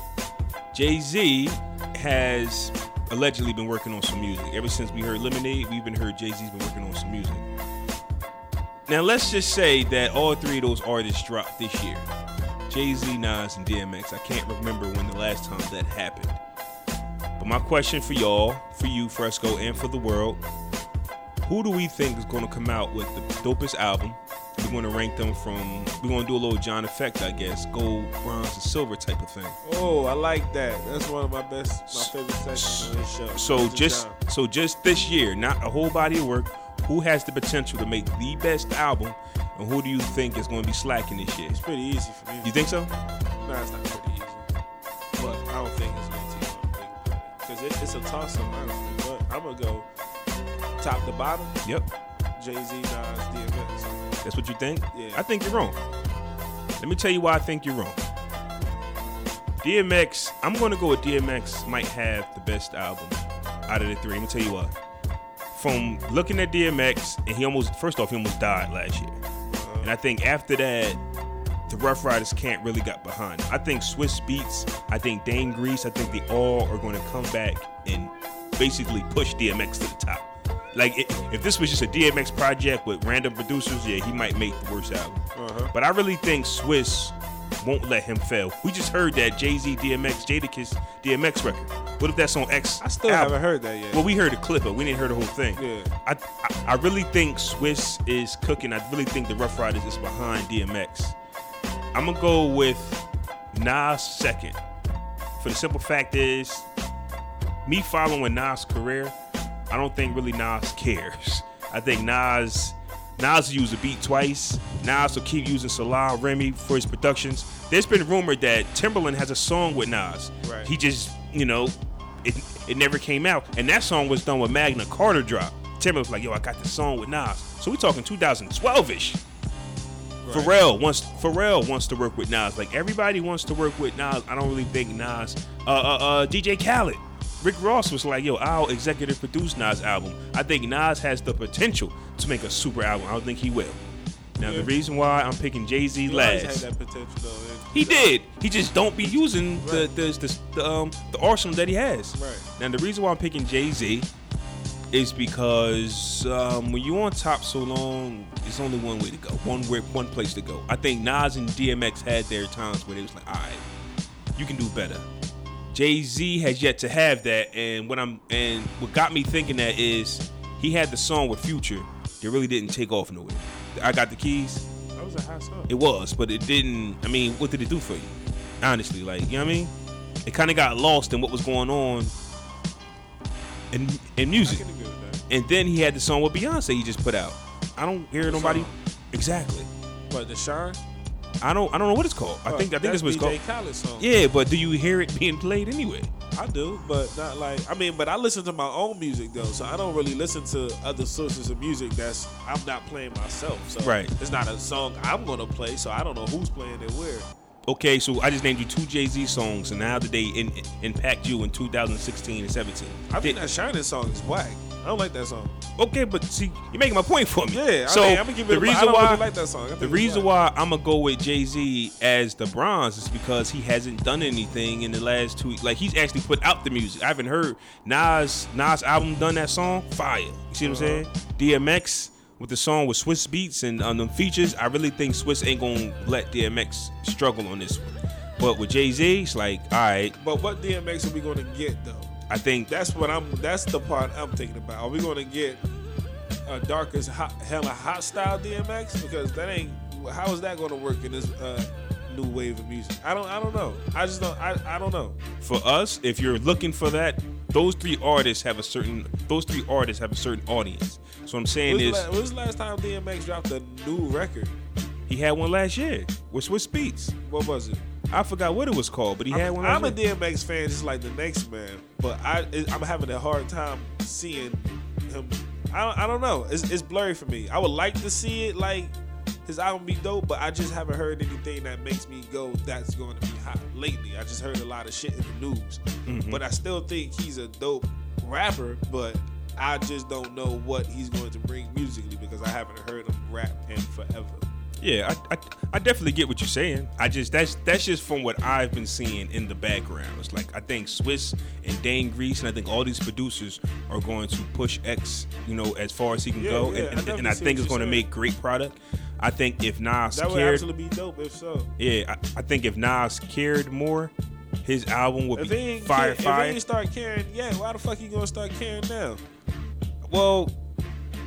Jay Z has allegedly been working on some music. Ever since we heard Lemonade, we've been heard Jay Z's been working on some music. Now let's just say that all three of those artists dropped this year. Jay Z, Nas, and DMX. I can't remember when the last time that happened. But my question for y'all, for you, Fresco, and for the world, who do we think is going to come out with the dopest album? We're going to rank them from. We're going to do a little John Effect, I guess, gold, bronze, and silver type of thing. Oh, I like that. That's one of my best, my favorite segments on this show. So just John. so just this year, not a whole body of work. Who has the potential to make the best album, and who do you think is going to be slacking this year? it's pretty easy for me. You think so? Nah, it's not pretty easy, but I don't think it's gonna take long because it, it's a toss up, honestly. But I'm gonna go top to bottom. Yep. Jay Z, Nas, DMX. That's what you think? Yeah. I think you're wrong. Let me tell you why I think you're wrong. DMX, I'm going to go with DMX might have the best album out of the three. Let me tell you why. From looking at DMX, and he almost, first off, he almost died last year. Uh-huh. And I think after that, the Ruff Ryders can't really got behind. I think Swizz Beatz, I think Dame Grease, I think they all are going to come back and basically push DMX to the top. Like i if this was just a DMX project with random producers, yeah, he might make the worst album. Uh-huh. But I really think Swiss won't let him fail. We just heard that Jay Z DMX Jadakiss DMX record. What if that's on X? I still album? haven't heard that yet. Well, we heard a clip, but we didn't hear the whole thing. Yeah. I, I I really think Swiss is cooking. I really think the Ruff Ryders is behind DMX. I'm gonna go with Nas second. For the simple fact is, me following Nas' career, I don't think really Nas cares. I think Nas Nas will use a beat twice. Nas will keep using Salaam Remi for his productions. There's been rumored that Timbaland has a song with Nas. Right. He just, you know, it, it never came out. And that song was done with Magna Carta drop. Timbaland was like, yo, I got this song with Nas. So we talking 2012-ish. Pharrell wants Pharrell wants to work with Nas. Like everybody wants to work with Nas. I don't really think Nas. Uh, uh, uh, DJ Khaled, Rick Ross was like, "Yo, I'll executive produce Nas album." I think Nas has the potential to make a super album. I don't think he will. Now Yeah. the reason why I'm picking Jay Z last, had that potential, though. he did. He just don't be using the Right. the, the, the um the arsenal that he has. Right. Now the reason why I'm picking Jay Z is because um, when you're on top so long, it's only one way to go, one where, one place to go. I think Nas and DMX had their times where they was like, all right, you can do better. Jay Z has yet to have that, and what I'm and what got me thinking that is he had the song with Future, They really didn't take off nowhere. I got the keys. That was a hot song. It was, but it didn't. I mean, what did it do for you? Honestly, like you know what I mean? It kind of got lost in what was going on in in music. can agree with that. And then he had the song with Beyonce he just put out. I don't hear nobody. song? Exactly. But the Shine, I don't. I don't know what it's called. I think. I think that's what it's DJ called. Khaled song. Yeah, but do you hear it being played anyway? I do, but not like I mean, but I listen to my own music though, so I don't really listen to other sources of music that's I'm not playing myself. So Right. it's not a song I'm gonna play, so I don't know who's playing it where. Okay, so I just named you two Jay Z songs, and how did they in, impact you in 2016 and 17? I think that Shining song is whack. I don't like that song. okay, but see, you're making my point for me. Yeah, So I mean, I'm gonna give it. the a- reason I don't why really like that song. I the reason why I'm gonna go with Jay Z as the bronze is because he hasn't done anything in the last two. Like he's actually put out the music. I haven't heard Nas Nas album done that song. Fire. You see what I'm saying? Uh-huh. DMX with the song with Swizz Beatz and on them features. I really think Swizz ain't gonna let DMX struggle on this one. But with Jay Z, it's like, all right. But what DMX are we gonna get though? I think That's what I'm. That's the part I'm thinking about. Are we gonna get a darkest hot, hella hot style DMX? Because that ain't. How is that gonna work in this uh, new wave of music? I don't. I don't know. I just don't. I, I don't know. for us, if you're looking for that, those three artists have a certain. Those three artists have a certain audience. So what I'm saying When's is, la- when's the last time DMX dropped a new record? he had one last year with Swizz Beatz. What was it? I forgot what it was called, but he had I'm, one. I'm a. DMX fan, just like the next man. But I I'm having a hard time seeing him. I don't, I don't know. It's, it's blurry for me. I would like to see it like his album be dope, but I just haven't heard anything that makes me go, "That's going to be hot." Lately, I just heard a lot of shit in the news. Mm-hmm. But I still think he's a dope rapper. But I just don't know what he's going to bring musically because I haven't heard him rap in forever. Yeah, I, I, I definitely get what you're saying. I just that's that's just from what I've been seeing in the background. It's like I think Swizz and Dame Grease and I think all these producers are going to push X, you know, as far as he can Yeah, go, yeah, I and, and, and I think it's going to make great product. I think if Nas That would cared, absolutely be dope if so. yeah, I, I think if Nas cared more, his album would If be fire, care, fire. if he start caring, yeah, why the fuck he gonna start caring now? Well,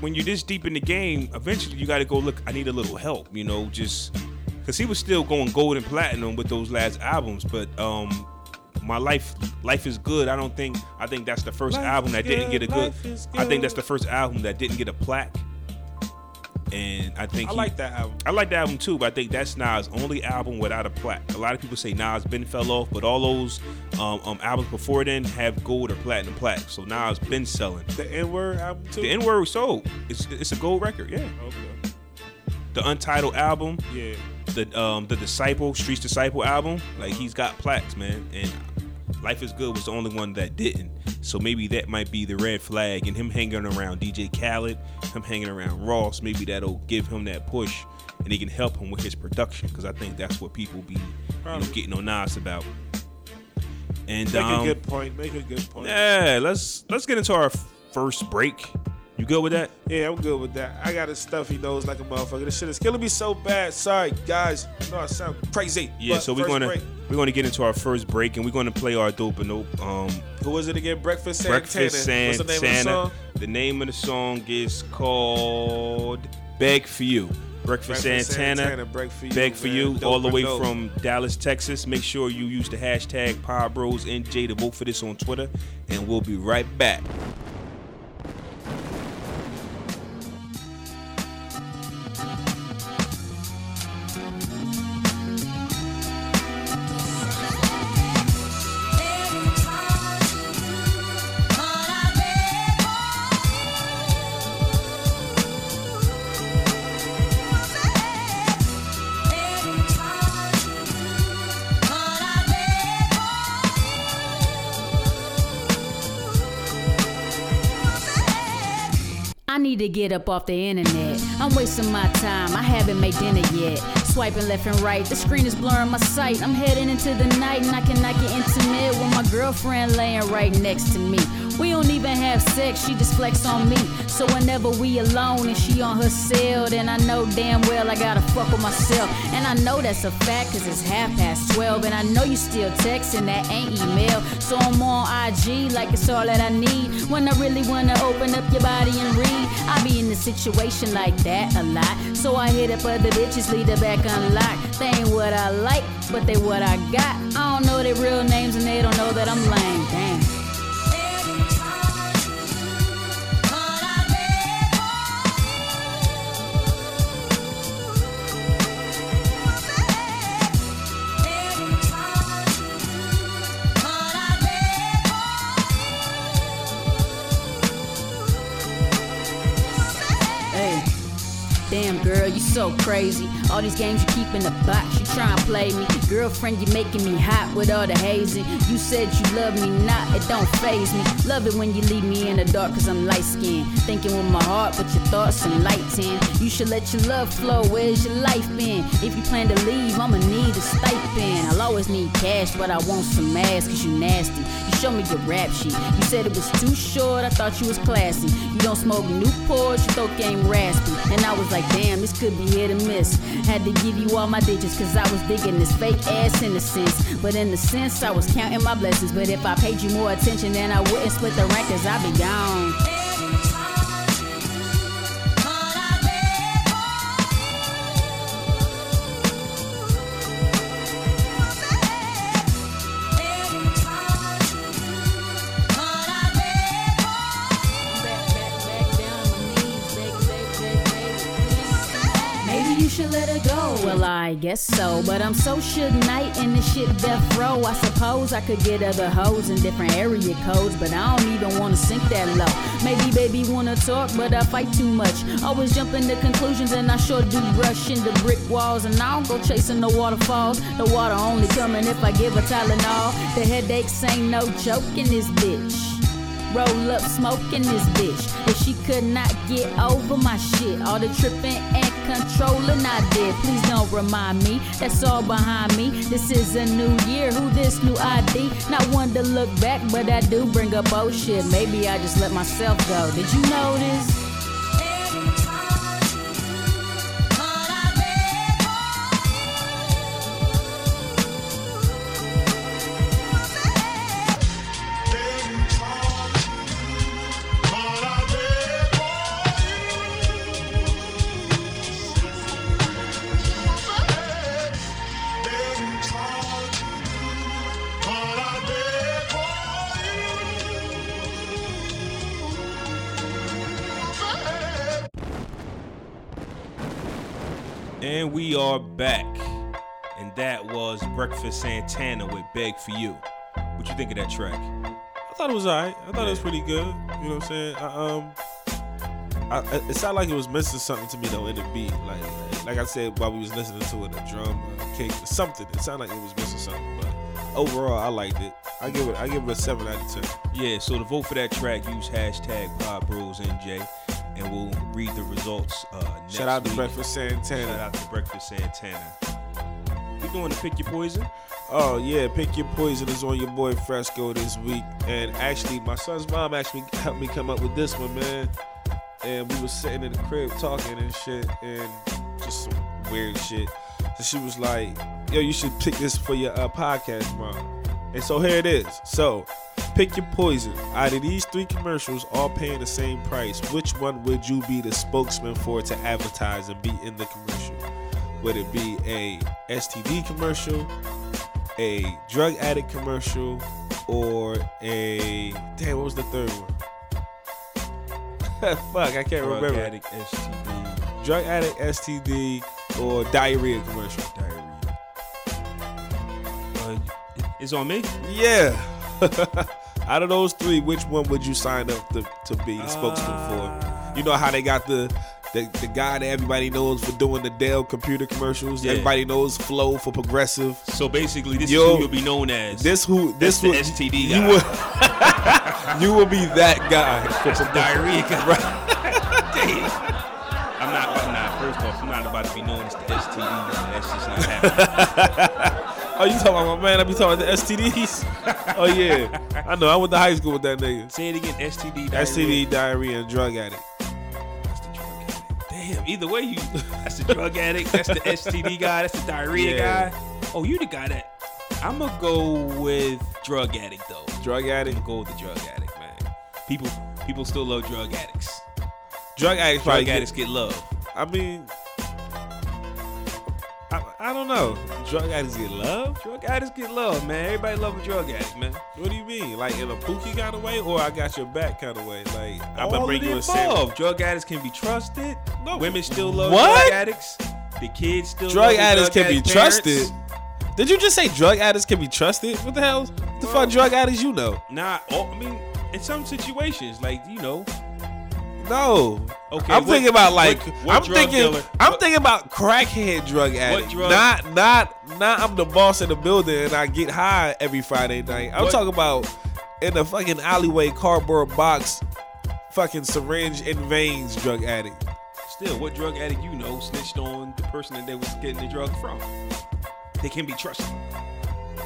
when you're this deep in the game, eventually you got to go look. I need a little help, you know, just because he was still going gold and platinum with those last albums. But um, my life, life is good. I don't think. I think that's the first Life album that didn't get a good. I think that's the first album that didn't get a plaque. And I think I he- like that album. I like the album too, but I think that's Nas' only album without a plaque. A lot of people say Nas been fell off, but all those um, um, albums before then have gold or platinum plaques. So Nas been selling. The N word album too. The N word sold. It's it's a gold record. Yeah. Okay. The Untitled album, Yeah. the um the Disciple Streets Disciple album, like he's got plaques, man. And Life is Good was the only one that didn't. So maybe that might be the red flag. And him hanging around DJ Khaled, him hanging around Ross, maybe that'll give him that push, and he can help him with his production because I think that's what people be you know, getting on Nas about. And Make um, a good point. Make a good point. yeah, let's let's get into our first break. You good with that? Yeah, I'm good with that. I got a stuffy nose like a motherfucker. This shit is killing me so bad. Sorry, guys. I know I sound crazy. Yeah, so we're gonna break. we're gonna get into our first break, and we're gonna play our dope and dope. Um, Who was it again? Breakfast Santana. Breakfast What's the name of the song? The name of the song is called "Beg for You." Breakfast, Breakfast Santana. Santana, Beg for You, Beg for man. you, Dope all the way dope. from Dallas, Texas. Make sure you use the hashtag Pod Bros NJ to vote for this on Twitter, and we'll be right back. To get up off the internet. I'm wasting my time. I haven't made dinner yet. Swiping left and right, the screen is blurring my sight. I'm heading into the night and I cannot get intimate with my girlfriend laying right next to me. We don't even have sex, she just flex on me. So whenever we alone and she on her cell, then I know damn well I gotta fuck with myself. And I know that's a fact, cause it's half past 12. And I know you still texting, that ain't email. So I'm on IG like it's all that I need. When I really wanna open up your body and read, I be in a situation like that a lot. So I hit up other bitches, leave the back unlocked. They ain't what I like, but they what I got. I don't know their real names and they don't know that I'm lame. Damn. So crazy. All these games you keep in the you try and play me. Girlfriend, you making me hot with all the hazing. You said you love me, not, it don't faze me. Love it when you leave me in the dark, cause I'm light skinned. Thinking with my heart, but your thoughts in light tin. You should let your love flow, where's your life been? If you plan to leave, I'ma need a stipend. I'll always need cash, but I want some ass, cause you nasty. You show me your rap sheet. You said it was too short, I thought you was classy. You don't smoke Newports, your throat game raspy. And I was like, damn, this could be hit or miss. Had to give you all my digits, cause I was digging this fake ass innocence. But in the sense, I was counting my blessings. But if I paid you more attention, then I wouldn't split the rank, cause I'd be gone. I guess so. But I'm so should night in this shit death row. I suppose I could get other hoes in different area codes, but I don't even wanna sink that low. Maybe baby wanna talk, but I fight too much. Always jump into conclusions and I sure do rush into brick walls. And I don't go chasing the waterfalls. The water only coming if I give a Tylenol. The headaches ain't no joke in this bitch. Roll up smoking this bitch. If she could not get over my shit, all the tripping and controlling I did. Please don't remind me, that's all behind me. This is a new year, who this new ID? Not one to look back, but I do bring up old shit. Maybe I just let myself go. Did you notice? Was Santana with Beg for You. What you think of that track? I thought it was alright. I thought it was pretty good. You know what I'm saying? I, um, I, it sounded like it was missing something to me though in the beat. Like, like I said while we was listening to it, a drum, a kick, something. It sounded like it was missing something. But overall, I liked it. I give it. I give it a seven out of ten. Yeah, so to vote for that track, use hashtag Pod Bros NJ, and we'll read the results. Uh, next Shout out to week. Breakfast Santana. Shout out to Breakfast Santana. We doing the pick your poison? Oh yeah, pick your poison is on your boy Fresco this week, and actually my son's mom actually helped me come up with this one, man. And we was sitting in the crib talking and shit, and just some weird shit. So she was like, "Yo, you should pick this for your uh, podcast, mom." And so here it is. So, pick your poison. Out of these three commercials, all paying the same price, which one would you be the spokesman for to advertise and be in the commercial? Would it be a STD commercial, a drug addict commercial, or a damn? What was the third one? Fuck, I can't Drug remember. addict, STD, Drug addict, STD, or diarrhea commercial. diarrhea. Uh, it's on me. Yeah. Out of those three, which one would you sign up to, to be a spokesman for? You know how they got the, the the guy that everybody knows for doing the Dell computer commercials. Yeah. Everybody knows Flo for Progressive. So basically, this Yo, is who you'll be known as. This who this would STD you guy. would you will be that guy. for diarrhea guy. Damn. I'm not. I'm not. First off, I'm not about to be known as the STD guy. That's just not happening. Oh, you talking about my man? I be talking about the STDs. oh yeah, I know. I went to high school with that nigga. Say it again. STD. Diarrhea. STD, diarrhea, and drug addict. Damn. Either way, you. That's the drug addict. That's the STD guy. That's the diarrhea Yeah. guy. Oh, you the guy that. I'm gonna go with drug addict though. Drug addict. Go with the drug addict, man. People, people still love drug addicts. Drug addicts probably Drug get, addicts get love. I mean, I, I don't know. Drug addicts get love. Drug addicts get love, man. Everybody love a drug addict, man. What do you mean? Like in a pookie kind of way, or I got your back kind of way? Like I'm gonna bring you a sandwich. Drug addicts can be trusted. No. Women still love What? drug addicts. The kids still Drug addicts drug can be parents. trusted. Did you just say drug addicts can be trusted? What the hell? The fuck drug addicts you know? Nah, I mean, in some situations, like you know, No. Okay, I'm what- thinking about like what- what I'm thinking dealer- I'm thinking about crackhead drug addict. drug- Not not not I'm the boss in the building and I get high every Friday night. I'm talking about in the fucking alleyway cardboard box fucking syringe in veins drug addict. still, what drug addict you know snitched on the person that they was getting the drug from? They can be trusted.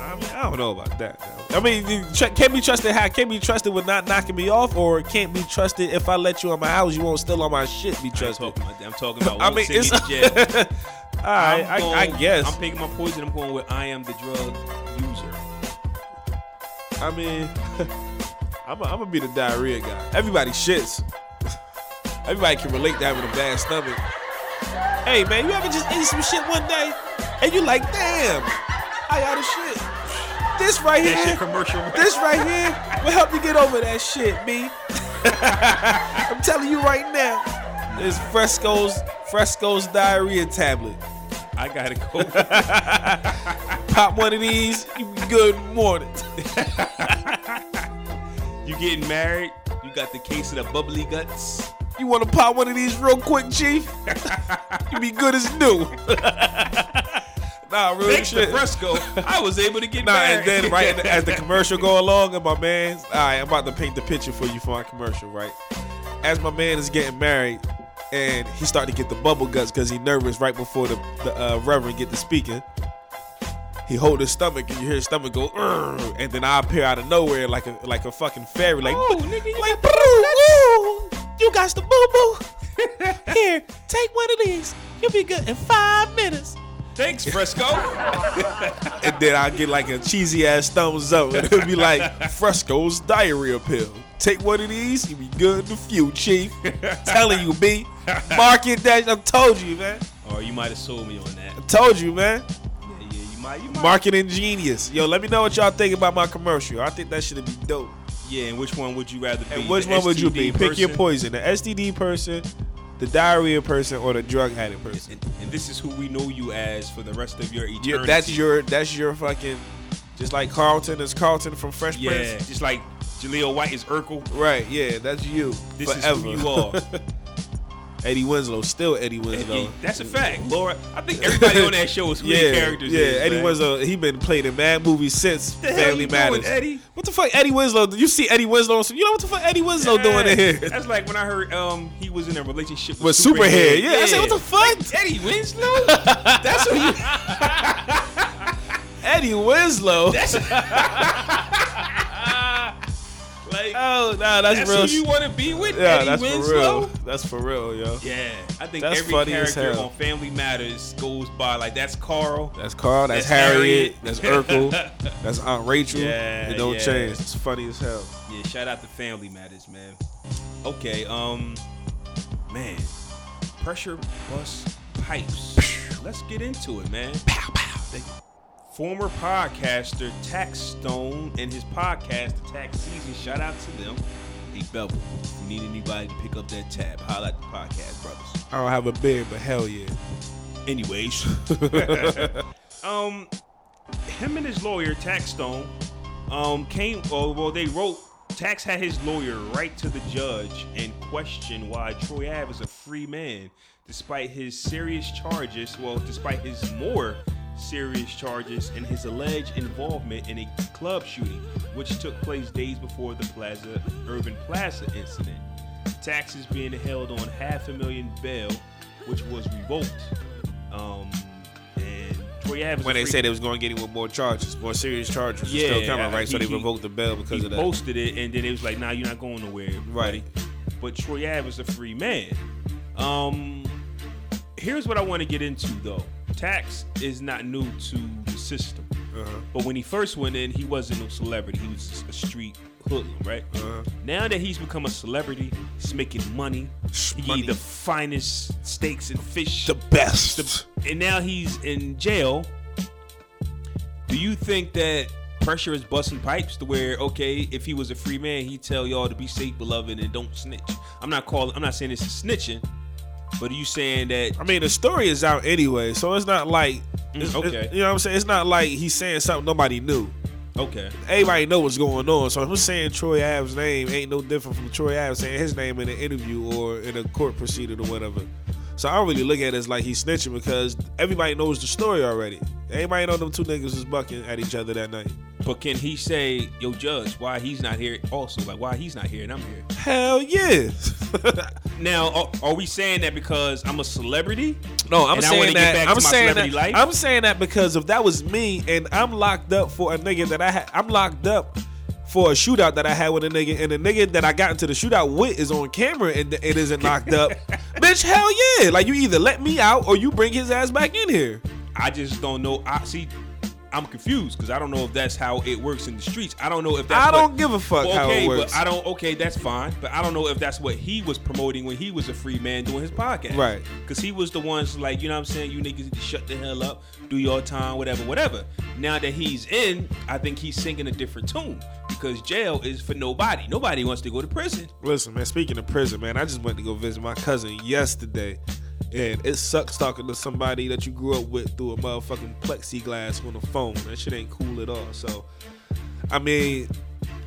I mean, I don't know about that. I mean, can't be trusted. How can't be trusted with not knocking me off, or can't be trusted if I let you in my house, you won't steal all my shit. Be trusted. talking about. I'm talking about. I mean, it's jail. all right. I'm I, I guess. I'm picking my poison. I'm going with I am the drug user. I mean, I'm gonna be the diarrhea guy. Everybody shits. Everybody can relate to having a bad stomach. Hey man, you ever just ate some shit one day and you like, damn, I got a shit. This right That shit here, commercial. this right here will help you get over that shit, B. I'm telling you right now. It's Fresco's Fresco's diarrhea tablet. I gotta go. Pop one of these, good morning. you getting married? You got the case of the bubbly guts. You want to pop one of these real quick, Chief? you be good as new. Nah, Thanks to. Fresco, I was able to get Nah, married. and then right the- as the commercial go along, and my man, all right, I'm about to paint the picture for you for my commercial, right? As my man is getting married, and he start to get the bubble guts because he nervous right before the, the uh, reverend get to speaking. He hold his stomach, and you hear his stomach go, and then I appear out of nowhere like a like a fucking fairy, like, Oh, nigga, you like, "Boo, woo, you got the boo boo. Here, take one of these. You'll be good in five minutes. Thanks, Fresco. And then I get like a cheesy ass thumbs up, and it'll be like Fresco's diarrhea pill. Take one of these, you be good in a few, chief. Telling you, B. Market that. I told you, man. or you might have sold me on that. I told you, man. Yeah, yeah, you might. You might. Marketing genius. Yo, let me know what y'all think about my commercial. I think that should be dope. Yeah, and which one would you rather be? And which The one would you be? STD Pick your poison. The STD person, the diarrhea person, or the drug addict person. And, and this is who we know you as for the rest of your eternity. Yeah, that's your that's your fucking just like Carlton is Carlton from Fresh Yeah, Prince. just like Jaleel White is Urkel. Right, yeah, that's you. This forever. is who you are. Eddie Winslow, still Eddie Winslow. yeah, that's a fact, Laura. I think everybody on that show is who yeah, characters yeah. is. Eddie man. Winslow, he been played in mad movies since The Family you doing, Matters. Eddie? What the fuck, Eddie Winslow? Did you see Eddie Winslow? You know what the fuck Eddie Winslow doing in here? That's like when I heard um he was in a relationship with, With Superhead. Yeah, I said, what the fuck? Eddie Winslow? That's who you. Eddie Winslow. That's like. oh, nah, that's, That's real. who you want to be with, yeah, Eddie that's Winslow. for real. That's for real, yo. Yeah, I think That's every character on Family Matters goes by like that's Carl. That's Carl. That's, That's Harriet. Harriet. That's Urkel. that's Aunt Rachel. Yeah, it don't yeah. change. It's funny as hell. Yeah, shout out to Family Matters, man. Okay, um, man, pressure bust pipes. Let's get into it, man. Pow pow. Former podcaster Taxstone and his podcast, The Tax Season. Shout out to them. Hey, Bevel, if you need anybody to pick up that tab, holla at the podcast brothers. I don't have a beard, but hell yeah. Anyways, um, him and his lawyer Taxstone, um, came. Oh, well, they wrote. Tax had his lawyer write to the judge and question why Troy Ave is a free man, despite his serious charges. Well, despite his more serious charges and his alleged involvement in a club shooting, which took place days before the Plaza Irving Plaza incident. Taxes being held on half a million bail, which was revoked. Um, and Troy Ave when they said they was going to get him with more charges, more serious charges, Yeah, still coming, right? so they revoked the bail because he of that. posted it, and then it was like, "Nah, you're not going nowhere." Right. buddy. But Troy Ave is a free man. Um, here's what I want to get into though. Tax is not new to the system, Uh-huh. but when he first went in, he wasn't no celebrity. He was a street hoodlum, right? Uh-huh. Now that he's become a celebrity, he's making money. He Money. the finest steaks and fish. the best. The, and now he's in jail. Do you think that pressure is busting pipes to where okay, if he was a free man, he'd tell y'all to be safe, beloved, and don't snitch? I'm not calling. I'm not saying this is snitching, but are you saying that? I mean, the story is out anyway, so it's not like, it's- Mm, okay. it's- you know what I'm saying? It's not like he's saying something nobody knew. Okay, Everybody know what's going on. So him saying Troy Ave's name ain't no different from Troy Ave saying his name in an interview or in a court proceeding or whatever. So I don't really look at it as like he's snitching because everybody knows the story already. Everybody know them two niggas was bucking at each other that night. But can he say, "Yo, judge, why he's not here?" Also, like why he's not here and I'm here. Hell yeah. Now, are, are we saying that because I'm a celebrity? No, I'm And I wanna saying get that. back I'm to my saying that. life? I'm saying that because if that was me and I'm locked up for a nigga that I had, I'm locked up for a shootout that I had with a nigga, and the nigga that I got into the shootout with is on camera and it isn't locked up. Bitch, hell yeah! Like you either let me out or you bring his ass back in here. I just don't know. I see. I'm confused because I don't know if that's how it works in the streets. I don't know if that's I don't give a fuck how okay, it works. but I don't. Okay, that's fine. But I don't know if that's what he was promoting when he was a free man doing his podcast. Right. Because he was the ones like, you know what I'm saying? You niggas need to shut the hell up, do your time, whatever, whatever. Now that he's in, I think he's singing a different tune because jail is for nobody. Nobody wants to go to prison. Listen, man. Speaking of prison, man, I just went to go visit my cousin yesterday, and it sucks talking to somebody that you grew up with through a motherfucking plexiglass on the phone. That shit ain't cool at all. So, I mean,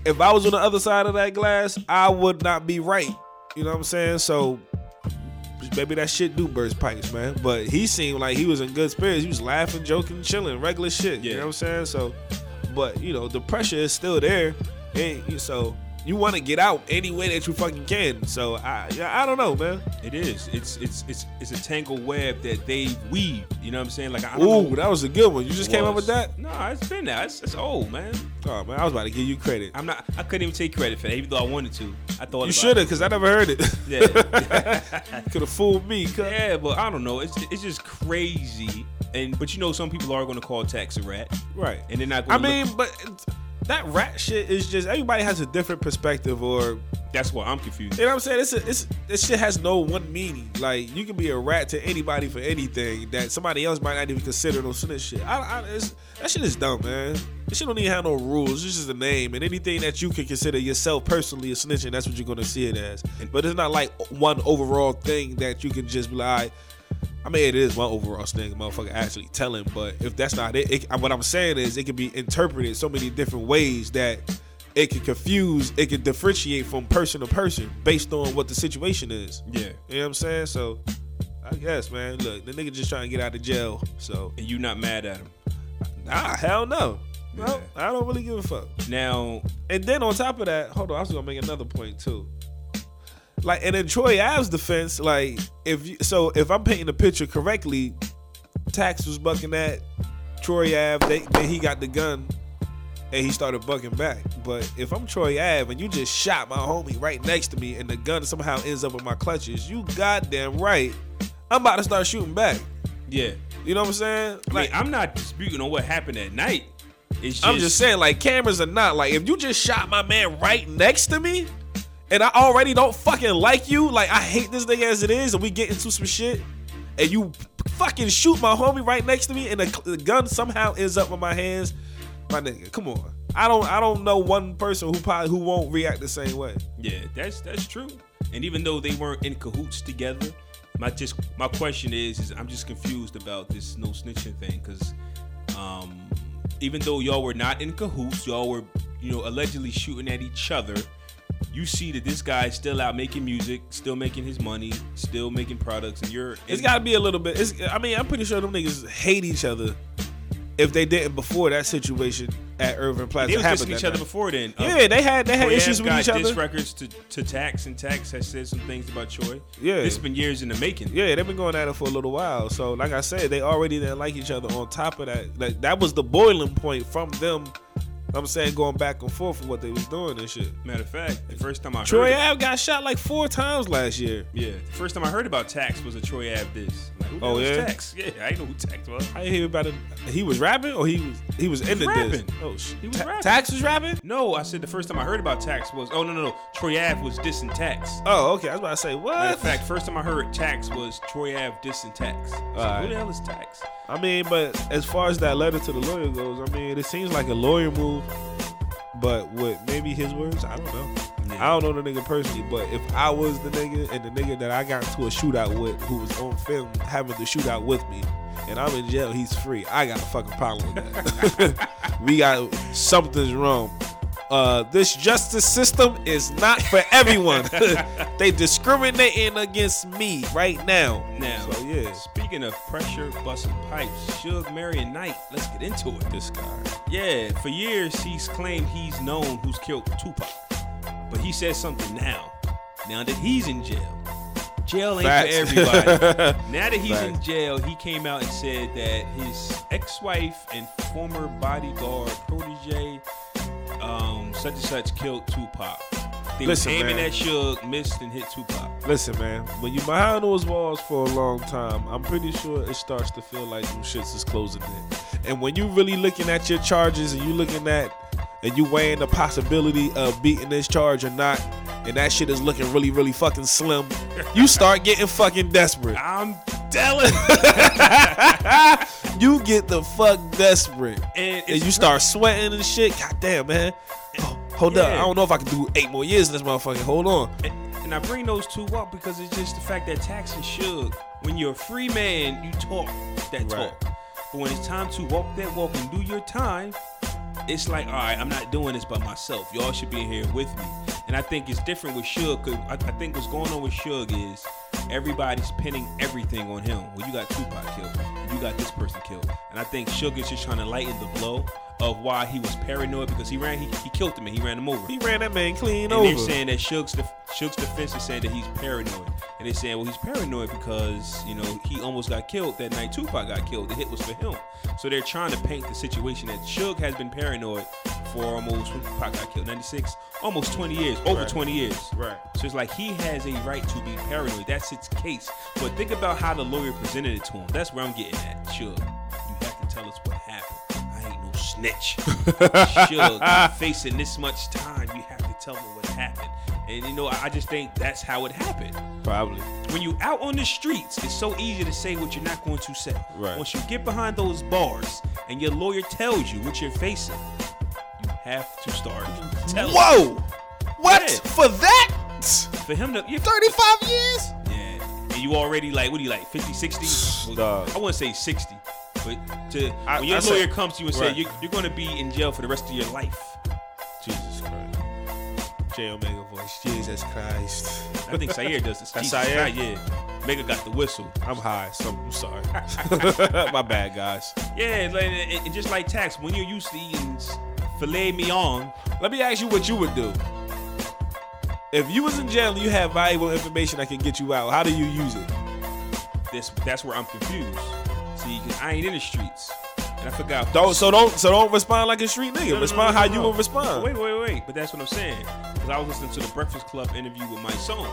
if I was on the other side of that glass, I would not be right. You know what I'm saying? So. Maybe that shit do burst pipes, man. But he seemed like he was in good spirits. He was laughing, joking, chilling, regular shit. You know what I'm saying? So, but you know, the pressure is still there. And so you want to get out any way that you fucking can. So I, yeah, I don't know, man. It is. It's it's it's it's a tangled web that they weave. You know what I'm saying? Like I Ooh, know. that was a good one. You just came up with that? No, it's been there. It's, it's old, man. Oh man, I was about to give you credit. I'm not. I couldn't even take credit for that, even though I wanted to. I thought You should have, cause I never heard it. Yeah, Could have fooled me. cuz. yeah, but I don't know. It's it's just crazy. And but you know, some people are going to call tax a rat, Right. and they're not. I mean, but it's- that rat shit is just everybody has a different perspective, or that's why I'm confused. you know what I'm saying. It's a, it's this shit has no one meaning. Like you can be a rat to anybody for anything that somebody else might not even consider no snitch shit. I, I, it's, that shit is dumb, man. This shit don't even have no rules. It's just a name, and anything that you can consider yourself personally a snitching, that's what you're gonna see it as. But it's not like one overall thing that you can just be like. "All right, I mean, it is one overall thing, motherfucker actually telling. But if that's not it, it, what I'm saying is it can be interpreted so many different ways that it can confuse, it can differentiate from person to person based on what the situation is. Yeah, You know what I'm saying? So, I guess, man. Look, the nigga just trying to get out of jail. So, and you not mad at him. nah, hell no. No, Yeah. I don't really give a fuck. Now, And then on top of that, hold on, I was gonna make another point too. Like, and in Troy Ave's defense, like, if you, so, if I'm painting the picture correctly, Tax was bucking at Troy Ave. They, then he got the gun, and he started bucking back. But if I'm Troy Ave and you just shot my homie right next to me, and the gun somehow ends up in my clutches, you goddamn right, I'm about to start shooting back. yeah, You know what I'm saying? like I'm not disputing on what happened that night. It's just, I'm just saying, like, cameras are not like if you just shot my man right next to me, and I already don't fucking like you, like I hate this nigga as it is, and we get into some shit, and you fucking shoot my homie right next to me, and the, the gun somehow ends up in my hands, my nigga, come on. I don't, I don't know one person who probably who won't react the same way. Yeah, that's that's true. And even though they weren't in cahoots together, my just my question is, is I'm just confused about this no snitching thing because, um, even though y'all were not in cahoots, y'all were you know allegedly shooting at each other. You see that this guy's still out making music, still making his money, still making products, and you're It's got to be a little bit. It's, I mean, I'm pretty sure them niggas hate each other. If they didn't before that situation, at Irving Plaza. They was dissing each that other before then. Yeah, they had they had issues with each other. records to, to Tax, and Tax has said some things about Troy. Yeah. This has been years in the making. Yeah, they've been going at it for a little while. So, like I said, they already didn't like each other. On top of that, like that was the boiling point from them. I'm saying going back and forth for what they was doing and shit. Matter of fact, the first time I Troy heard, Ave got shot like four times last year. yeah, the first time I heard about Tax was a Troy Ave diss. Who Oh, yeah? Tax? Yeah, I know who Tax was. I hear about it. He was rapping, or he was he was in the diss. Oh shit, He was Ta- rapping. Tax was rapping. No, I said the first time I heard about Tax was oh no no no Troy Ave was dissing Tax. Oh, okay. I was about to say Matter what? of fact, first time I heard Tax was Troy Ave dissing Tax. So. Who the hell is Tax? I mean, but as far as that letter to the lawyer goes, I mean, it seems like a lawyer move. But with maybe his words, I don't know. Yeah. I don't know the nigga personally, but if I was the nigga and the nigga that I got into a shootout with, who was on film having the shootout with me, and I'm in jail, he's free. I got a fucking problem with that. we got something's wrong. Uh, this justice system is not for everyone. they discriminating against me right now. Now, so yeah, speaking of pressure busting pipes, Suge Marion Knight. Let's get into it. this guy. Yeah, for years he's claimed he's known who's killed Tupac. But he says something now. Now that he's in jail. Jail ain't Facts. for everybody. now that he's in jail, he came out and said that his ex-wife and former bodyguard protege, um, such and such killed Tupac. They Listen, was aiming man. at Suge, missed and hit Tupac. Listen, man, when you behind those walls for a long time, I'm pretty sure it starts to feel like them shits is closing in. And when you really looking at your charges and you looking at and you weighing the possibility of beating this charge or not, and that shit is looking really, really fucking slim, you start getting fucking desperate. I'm telling. You get the fuck desperate. And And you start sweating and shit. God damn, man. Oh, hold up. I don't know if I can do eight more years in this motherfucker. Hold on. And, and I bring those two up because it's just the fact that tax and Suge, when you're a free man, you talk that Right. talk. But when it's time to walk that walk and do your time, it's like, all right, I'm not doing this by myself. Y'all should be here with me. And I think it's different with Suge because I, I think what's going on with Suge is everybody's pinning everything on him. Well, you got Tupac killed, you got this person killed. And I think Suge is just trying to lighten the blow of why he was paranoid because he ran, he, he killed him and he ran him over. He ran that man clean And over. they're saying that Suge's, def- Suge's defense is saying that he's paranoid. And they're saying, well, he's paranoid because, you know, he almost got killed that night Tupac got killed. The hit was for him. So they're trying to paint the situation that Suge has been paranoid for almost, when Tupac got killed, 96, almost 20 years, over Right. 20 years. Right. So it's like he has a right to be paranoid. That's its case. But think about how the lawyer presented it to him. That's where I'm getting at. Suge, you have to tell us what happened. I ain't no snitch. Suge, you facing this much time, you have to tell me what happened. And you know, I just think that's how it happened. Probably. When you out on the streets, it's so easy to say what you're not going to say. Right. Once you get behind those bars and your lawyer tells you what you're facing, you have to start telling. Whoa! What? Yeah. For that? For him to, you're 35 years? Yeah. And you already like, what are you like, 50, 60? Well, I wouldn't say 60. But to, I- when your I lawyer comes to you and Right. say you're, you're going to be in jail for the rest of your life. J Omega voice. Jesus Christ. I think Sayer does this. That's Sayer? Yeah. Mega got the whistle. I'm high, so I'm sorry. My bad, guys. Yeah, like, and, and just like tax, when you're used to eating filet mignon, Let me ask you what you would do. If you was in jail and you had valuable information that can get you out, how do you use it? this that's where I'm confused. See, 'cause I ain't in the streets, and I forgot. Don't so don't so don't respond like a street nigga. No, no, no, respond no, how you would respond. Wait, wait, wait. But that's what I'm saying. Because I was listening to the Breakfast Club interview with my son.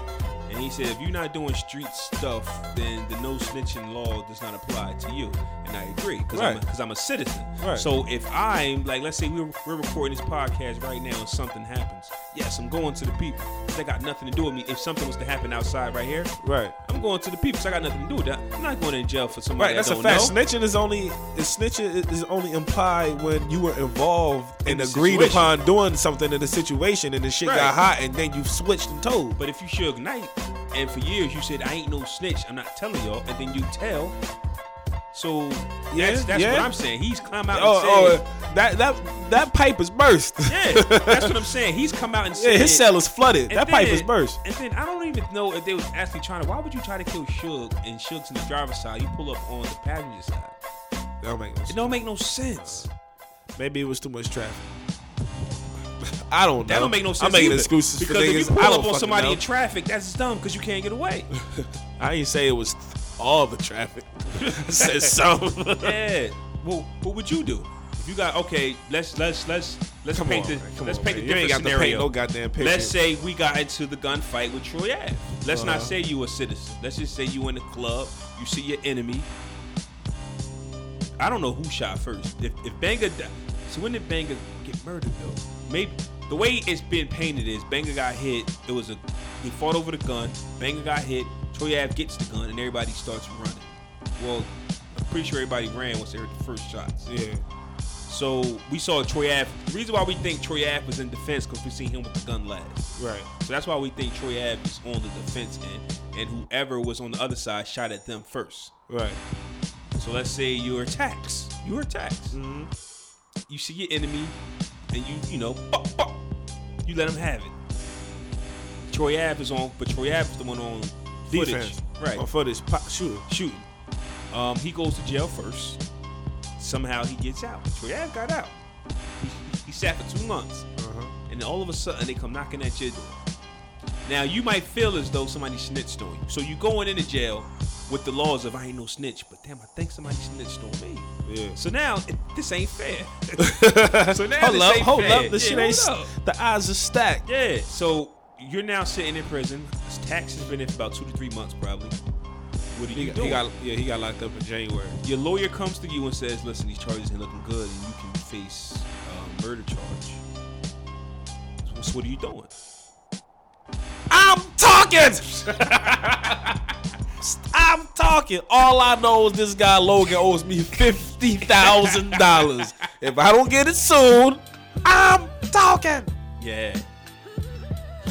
And he said, if you're not doing street stuff, then the no snitching law does not apply to you. And I agree, because I'm, Right. a- 'cause I'm a citizen. Right. So if I'm, like, let's say we're, we're recording this podcast right now and something happens. Yes, I'm going to the people. They got nothing to do with me. If something was to happen outside right here, Right. I'm going to the people. So I got nothing to do with that. I'm not going to jail for somebody Right, that's I a fact. know. Snitching is only is snitching is only implied when you were involved In and agreed situation. upon doing something in the situation, and the shit Right. got hot, and then you switched and told. But if you Suge Knight, and for years you said I ain't no snitch, I'm not telling y'all, and then you tell. So Yeah, that's, that's yeah. what I'm saying. He's come out Oh, and oh, said, oh, that that that pipe is burst. yeah, that's what I'm saying. He's come out and said, yeah, his cell is flooded. That pipe is burst. And then I don't even know if they was actually trying to. Why would you try to kill Suge and Suge's in the driver's side? You pull up on the passenger side. That don't make no sense. It don't make no sense. Maybe it was too much traffic. I don't know. That don't make no sense. I'm making either. excuses because if niggas. you pull up on somebody know. in traffic, that's dumb because you can't get away. I ain't say it was all the traffic. I said some. yeah. Well, what would you do? If you got okay, let's let's let's let's Come paint on, the. Let's on, paint man. the different scenario. no goddamn picture. Let's say we got into the gunfight with Troy Ave. Let's not Uh-huh. say you were a citizen. Let's just say you in the club. You see your enemy. I don't know who shot first. If if Banga, so when did Banga get murdered though? Maybe the way it's been painted is Banga got hit. It was a he fought over the gun. Banga got hit. Troy Ave gets the gun and everybody starts running. Well, I'm pretty sure everybody ran once they heard the first shots. yeah. So we saw Troy Ave. The reason why we think Troy Ave was in defense because we seen him with the gun last. Right. So that's why we think Troy Ave is on the defense end, and whoever was on the other side shot at them first. Right. So let's say you're attacks. You're attacks. Mm-hmm. You see your enemy, and you you know, you let him have it. Troy Ave is on, but Troy Ave is the one on footage, Defense. right? On footage. Pop, shooter. shooting. Um, he goes to jail first. Somehow he gets out. Troy Ave got out. He, he sat for two months, Uh-huh. and then all of a sudden they come knocking at your door. Now you might feel as though somebody snitched on you, so you going into jail with the laws of I ain't no snitch, but damn, I think somebody snitched on me. Yeah. So now it, this ain't fair. so now hold this up, hold fair. up. This Yeah, shit ain't. up. The odds are stacked. Yeah, so you're now sitting in prison. His tax has been in for about two to three months, probably. What are He, you got- doing? he got yeah he got locked up in January. Your lawyer comes to you and says, "Listen, these charges ain't looking good, and you can face a murder charge." So what are you doing? I'm talking. I'm talking. All I know is this guy Logan owes me fifty thousand dollars. If I don't get it soon, I'm talking. Yeah.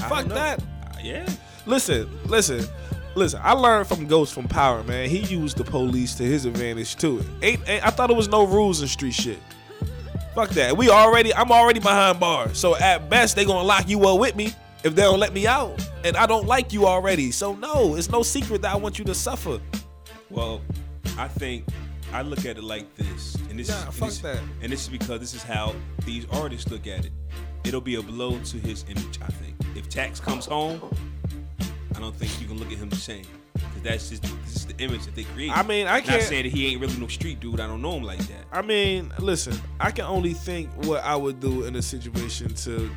Fuck that. Yeah. Listen, listen, listen. I learned from Ghost from Power, man. He used the police to his advantage too. Ain't, ain't I thought it was no rules in street shit. Fuck that. We already, I'm already behind bars. So at best, they gonna lock you up with me if they don't let me out. And I don't like you already. So no, it's no secret that I want you to suffer. Well, I think I look at it like this, and this, Nah, is, and this- that. and this is because this is how these artists look at it. It'll be a blow to his image. I think if Tax comes home, I don't think you can look at him the same. Cause that's just this is the image that they create. I mean, I can't- saying that he ain't really no street dude. I don't know him like that. I mean, listen, I can only think what I would do in a situation to,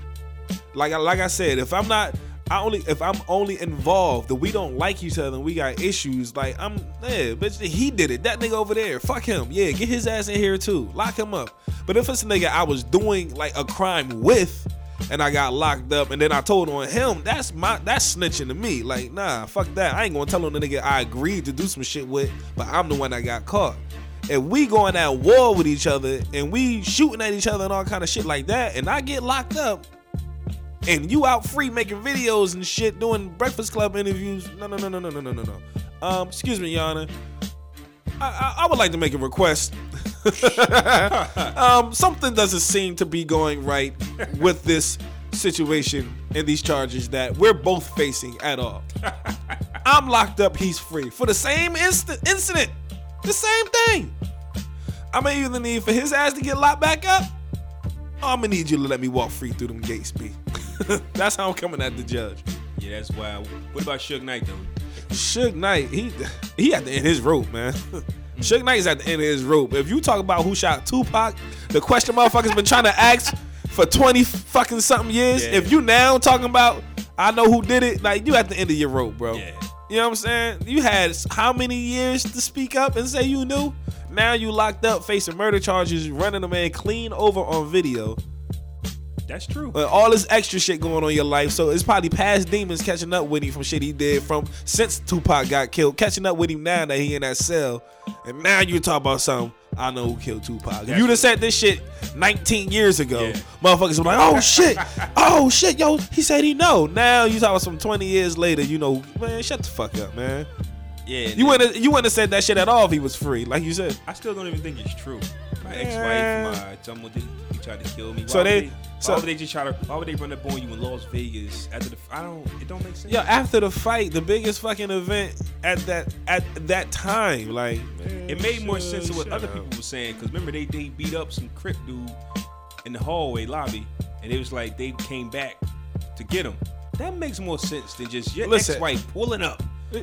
like, like I said, if I'm not, I only if I'm only involved, that we don't like each other and we got issues. Like I'm, yeah, bitch, he did it. That nigga over there, fuck him. Yeah, get his ass in here too. Lock him up. But if it's a nigga I was doing like a crime with. And I got locked up, and then I told on him. That's my that's snitching to me. Like, nah, fuck that. I ain't gonna tell on the nigga I agreed to do some shit with, but I'm the one that got caught if we going at war with each other and we shooting at each other and all kind of shit like that, and I get locked up, and you out free making videos and shit, doing Breakfast Club interviews, no, no, no, no, no, no, no, no, no. Um, excuse me, Honor. I, I, I would like to make a request. um, something doesn't seem to be going right with this situation and these charges that we're both facing at all. I'm locked up, he's free for the same instant incident. The same thing. I'm gonna either need for his ass to get locked back up, or I'm gonna need you to let me walk free through them gates, B. That's how I'm coming at the judge. Yeah, that's wild. What about Suge Knight though? Suge Knight, he he at the end of his rope, man. Hmm. Suge Knight is at the end of his rope. If you talk about who shot Tupac, the question motherfuckers been trying to ask for 20 fucking something years. Yeah. If you now talking about I know who did it, like you at the end of your rope, bro. Yeah. You know what I'm saying? You had how many years to speak up and say you knew? Now you locked up facing murder charges, running a man clean over on video. That's true. But all this extra shit going on in your life. So it's probably past demons catching up with him from shit he did from since Tupac got killed, catching up with him now that he in that cell. And now you talk about something. I know who killed Tupac. If you'd have said this shit 19 years ago, Yeah. motherfuckers were like, oh shit, oh shit, yo, he said he know. Now you talk about some 20 years later, you know, man, shut the fuck up, man. yeah. You wouldn't have, you wouldn't have said that shit at all if he was free, like you said. I still don't even think it's true. my ex-wife, my someone did he tried to kill me. Why So they- why so- would they just try to? Why would they run up on you in Las Vegas after the? I don't. It don't make sense. Yo, after the fight, the biggest fucking event at that at that time, like man, It made more sense of what other up. people were saying because remember they they beat up some crip dude in the hallway lobby, and it was like they came back to get him. That makes more sense than just your Listen. ex-wife pulling up.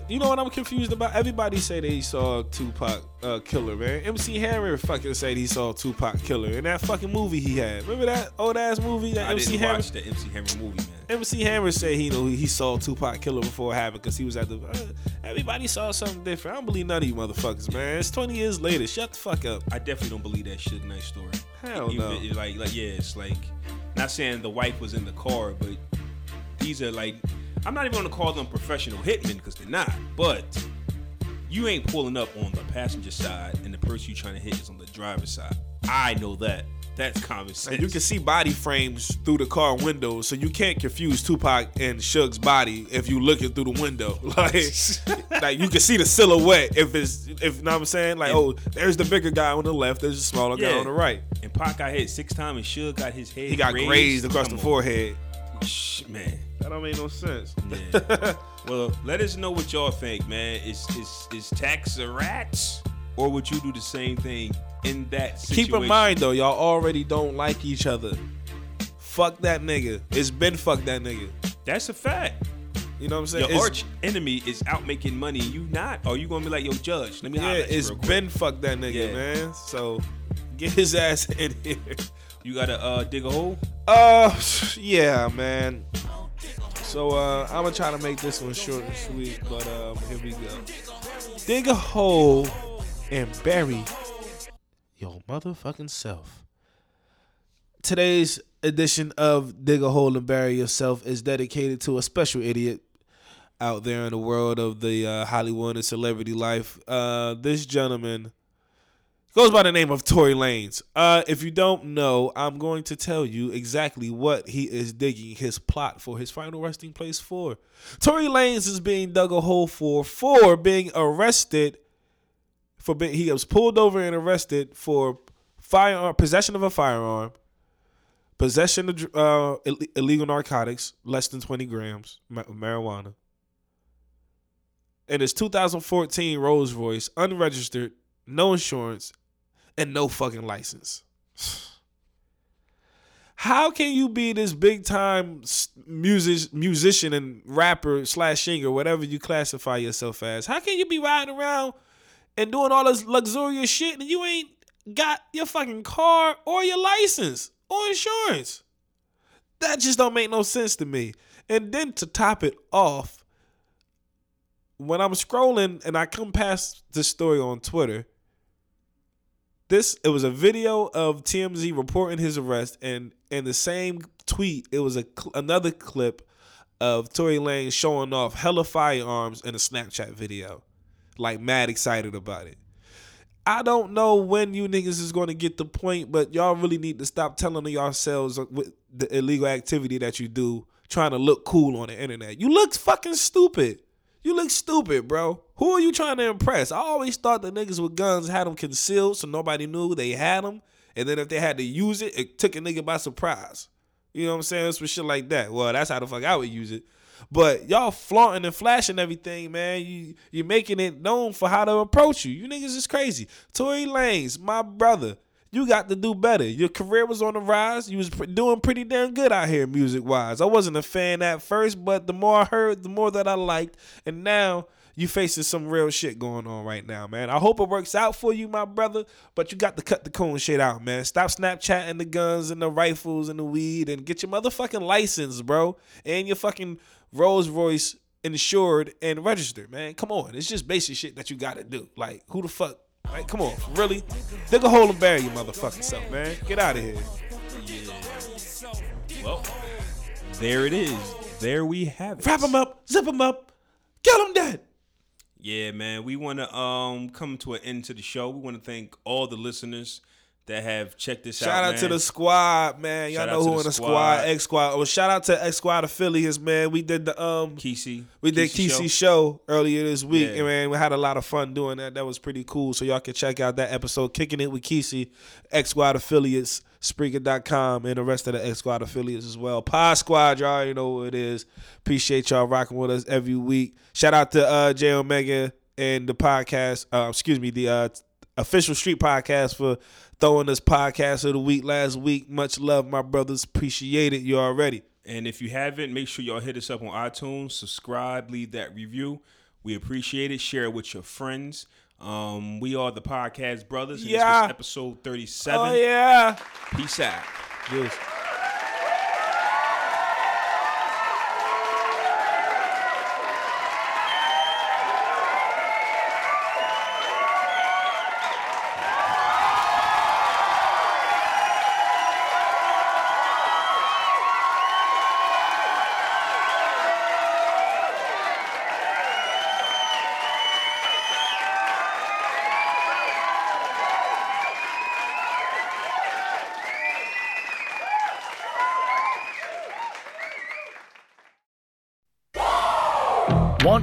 You know what I'm confused about? Everybody say they saw Tupac uh, killer, man. MC Hammer fucking said he saw Tupac killer in that fucking movie he had. Remember that old ass movie that I MC didn't Hammer? watch the MC Hammer movie, man. MC Hammer said he know he saw Tupac killer before it happened because he was at the. Uh, everybody saw something different. I don't believe none of you motherfuckers, man. It's 20 years later. Shut the fuck up. I definitely don't believe that Suge Knight story. Hell Even no. it- like, like, yeah, it's like, not saying the wife was in the car, but these are like, I'm not even gonna call them professional hitmen because they're not. But you ain't pulling up on the passenger side, and the person you're trying to hit is on the driver's side. I know that. That's common sense. And you can see body frames through the car window, so you can't confuse Tupac and Suge's body if you looking through the window. Like, like you can see the silhouette if it's if you know what I'm saying. Like, oh, there's the bigger guy on the left, there's the smaller guy on the right. And Pac got hit six times, and Suge got his head. He got grazed across Come the on. forehead. Shh, man. That don't make no sense. Yeah. well, let us know what y'all think, man. Is is is tax a rats, or would you do the same thing in that situation? Keep in mind though, y'all already don't like each other. Fuck that nigga. It's been fuck that nigga. that's a fact. You know what I'm saying? Your It's- arch enemy is out making money. You not? Or you gonna be like, yo, judge? Let me yeah, holler at you it's been fuck that nigga, Yeah. man. So get his ass in here. You gotta uh, dig a hole. Uh, yeah, man. So uh, I'm gonna try to make this one short and sweet, but um, here we go. Dig a hole and bury your motherfucking self. Today's edition of Dig a Hole and Bury Yourself is dedicated to a special idiot out there in the world of the uh, Hollywood and celebrity life. Uh, this gentleman goes by the name of Tory Lanez. Uh, if you don't know, I'm going to tell you exactly what he is digging his plot for his final resting place for. Tory Lanez is being dug a hole for for being arrested for being he was pulled over and arrested for firearm possession of a firearm, possession of uh, illegal narcotics, less than 20 grams marijuana. And his 2014 Rolls Royce, unregistered, no insurance, and no fucking license. How can you be this big time music musician and rapper slash singer, whatever you classify yourself as? How can you be riding around and doing all this luxurious shit and you ain't got your fucking car or your license or insurance? That just don't make no sense to me. And then to top it off, when I'm scrolling and I come past this story on Twitter, this it was a video of TMZ reporting his arrest, and in the same tweet, it was a another clip of Tory Lanez showing off hella firearms in a Snapchat video, like mad excited about it. I don't know when you niggas is going to get the point, but y'all really need to stop telling yourselves with the illegal activity that you do, trying to look cool on the internet. You look fucking stupid. You look stupid, bro. Who are you trying to impress? I always thought the niggas with guns had them concealed so nobody knew they had them. And then if they had to use it, it took a nigga by surprise. You know what I'm saying? Some shit like that. Well, that's how the fuck I would use it. But y'all flaunting and flashing everything, man. You you're making it known for how to approach you. You niggas is crazy. Tory Lanez, my brother, you got to do better. Your career was on the rise. You was doing pretty damn good out here, music wise. I wasn't a fan at first, but the more I heard, the more that I liked. And now you facing some real shit going on right now, man. I hope it works out for you, my brother. But you got to cut the coon shit out, man. Stop Snapchatting the guns and the rifles and the weed and get your motherfucking license, bro. And your fucking Rolls Royce insured and registered, man. Come on. It's just basic shit that you gotta do. Like, who the fuck? Like, come on, really? Dig a hole and bury your motherfucking self, man. Get out of here. Yeah. Well, there it is. There we have it. Wrap him up, zip him up, kill him dead. Yeah, man. We want to um come to an end to the show. We want to thank all the listeners that have checked this out. Shout out to the squad, man. Y'all Shout know who the in the squad. squad, X Squad. Well, shout out to X Squad affiliates, man. We did the um Kesey. we did Kesey Kesey show. earlier this week, Yeah. and man, we had a lot of fun doing that. That was pretty cool. So y'all can check out that episode, Kicking It with Kesey, X Squad affiliates, Spreaker.com, and the rest of the X Squad affiliates as well. Pod Squad, y'all already know what it is. Appreciate y'all rocking with us every week. Shout out to uh J Omega and the podcast, uh, excuse me, the uh official street podcast for throwing this podcast of the week last week. Much love, my brothers. Appreciate it. You already. And if you haven't, make sure y'all hit us up on iTunes, subscribe, leave that review. We appreciate it. Share it with your friends. Um, we are the podcast brothers. And Yeah. This was episode 37. Oh yeah. Peace out. Yes.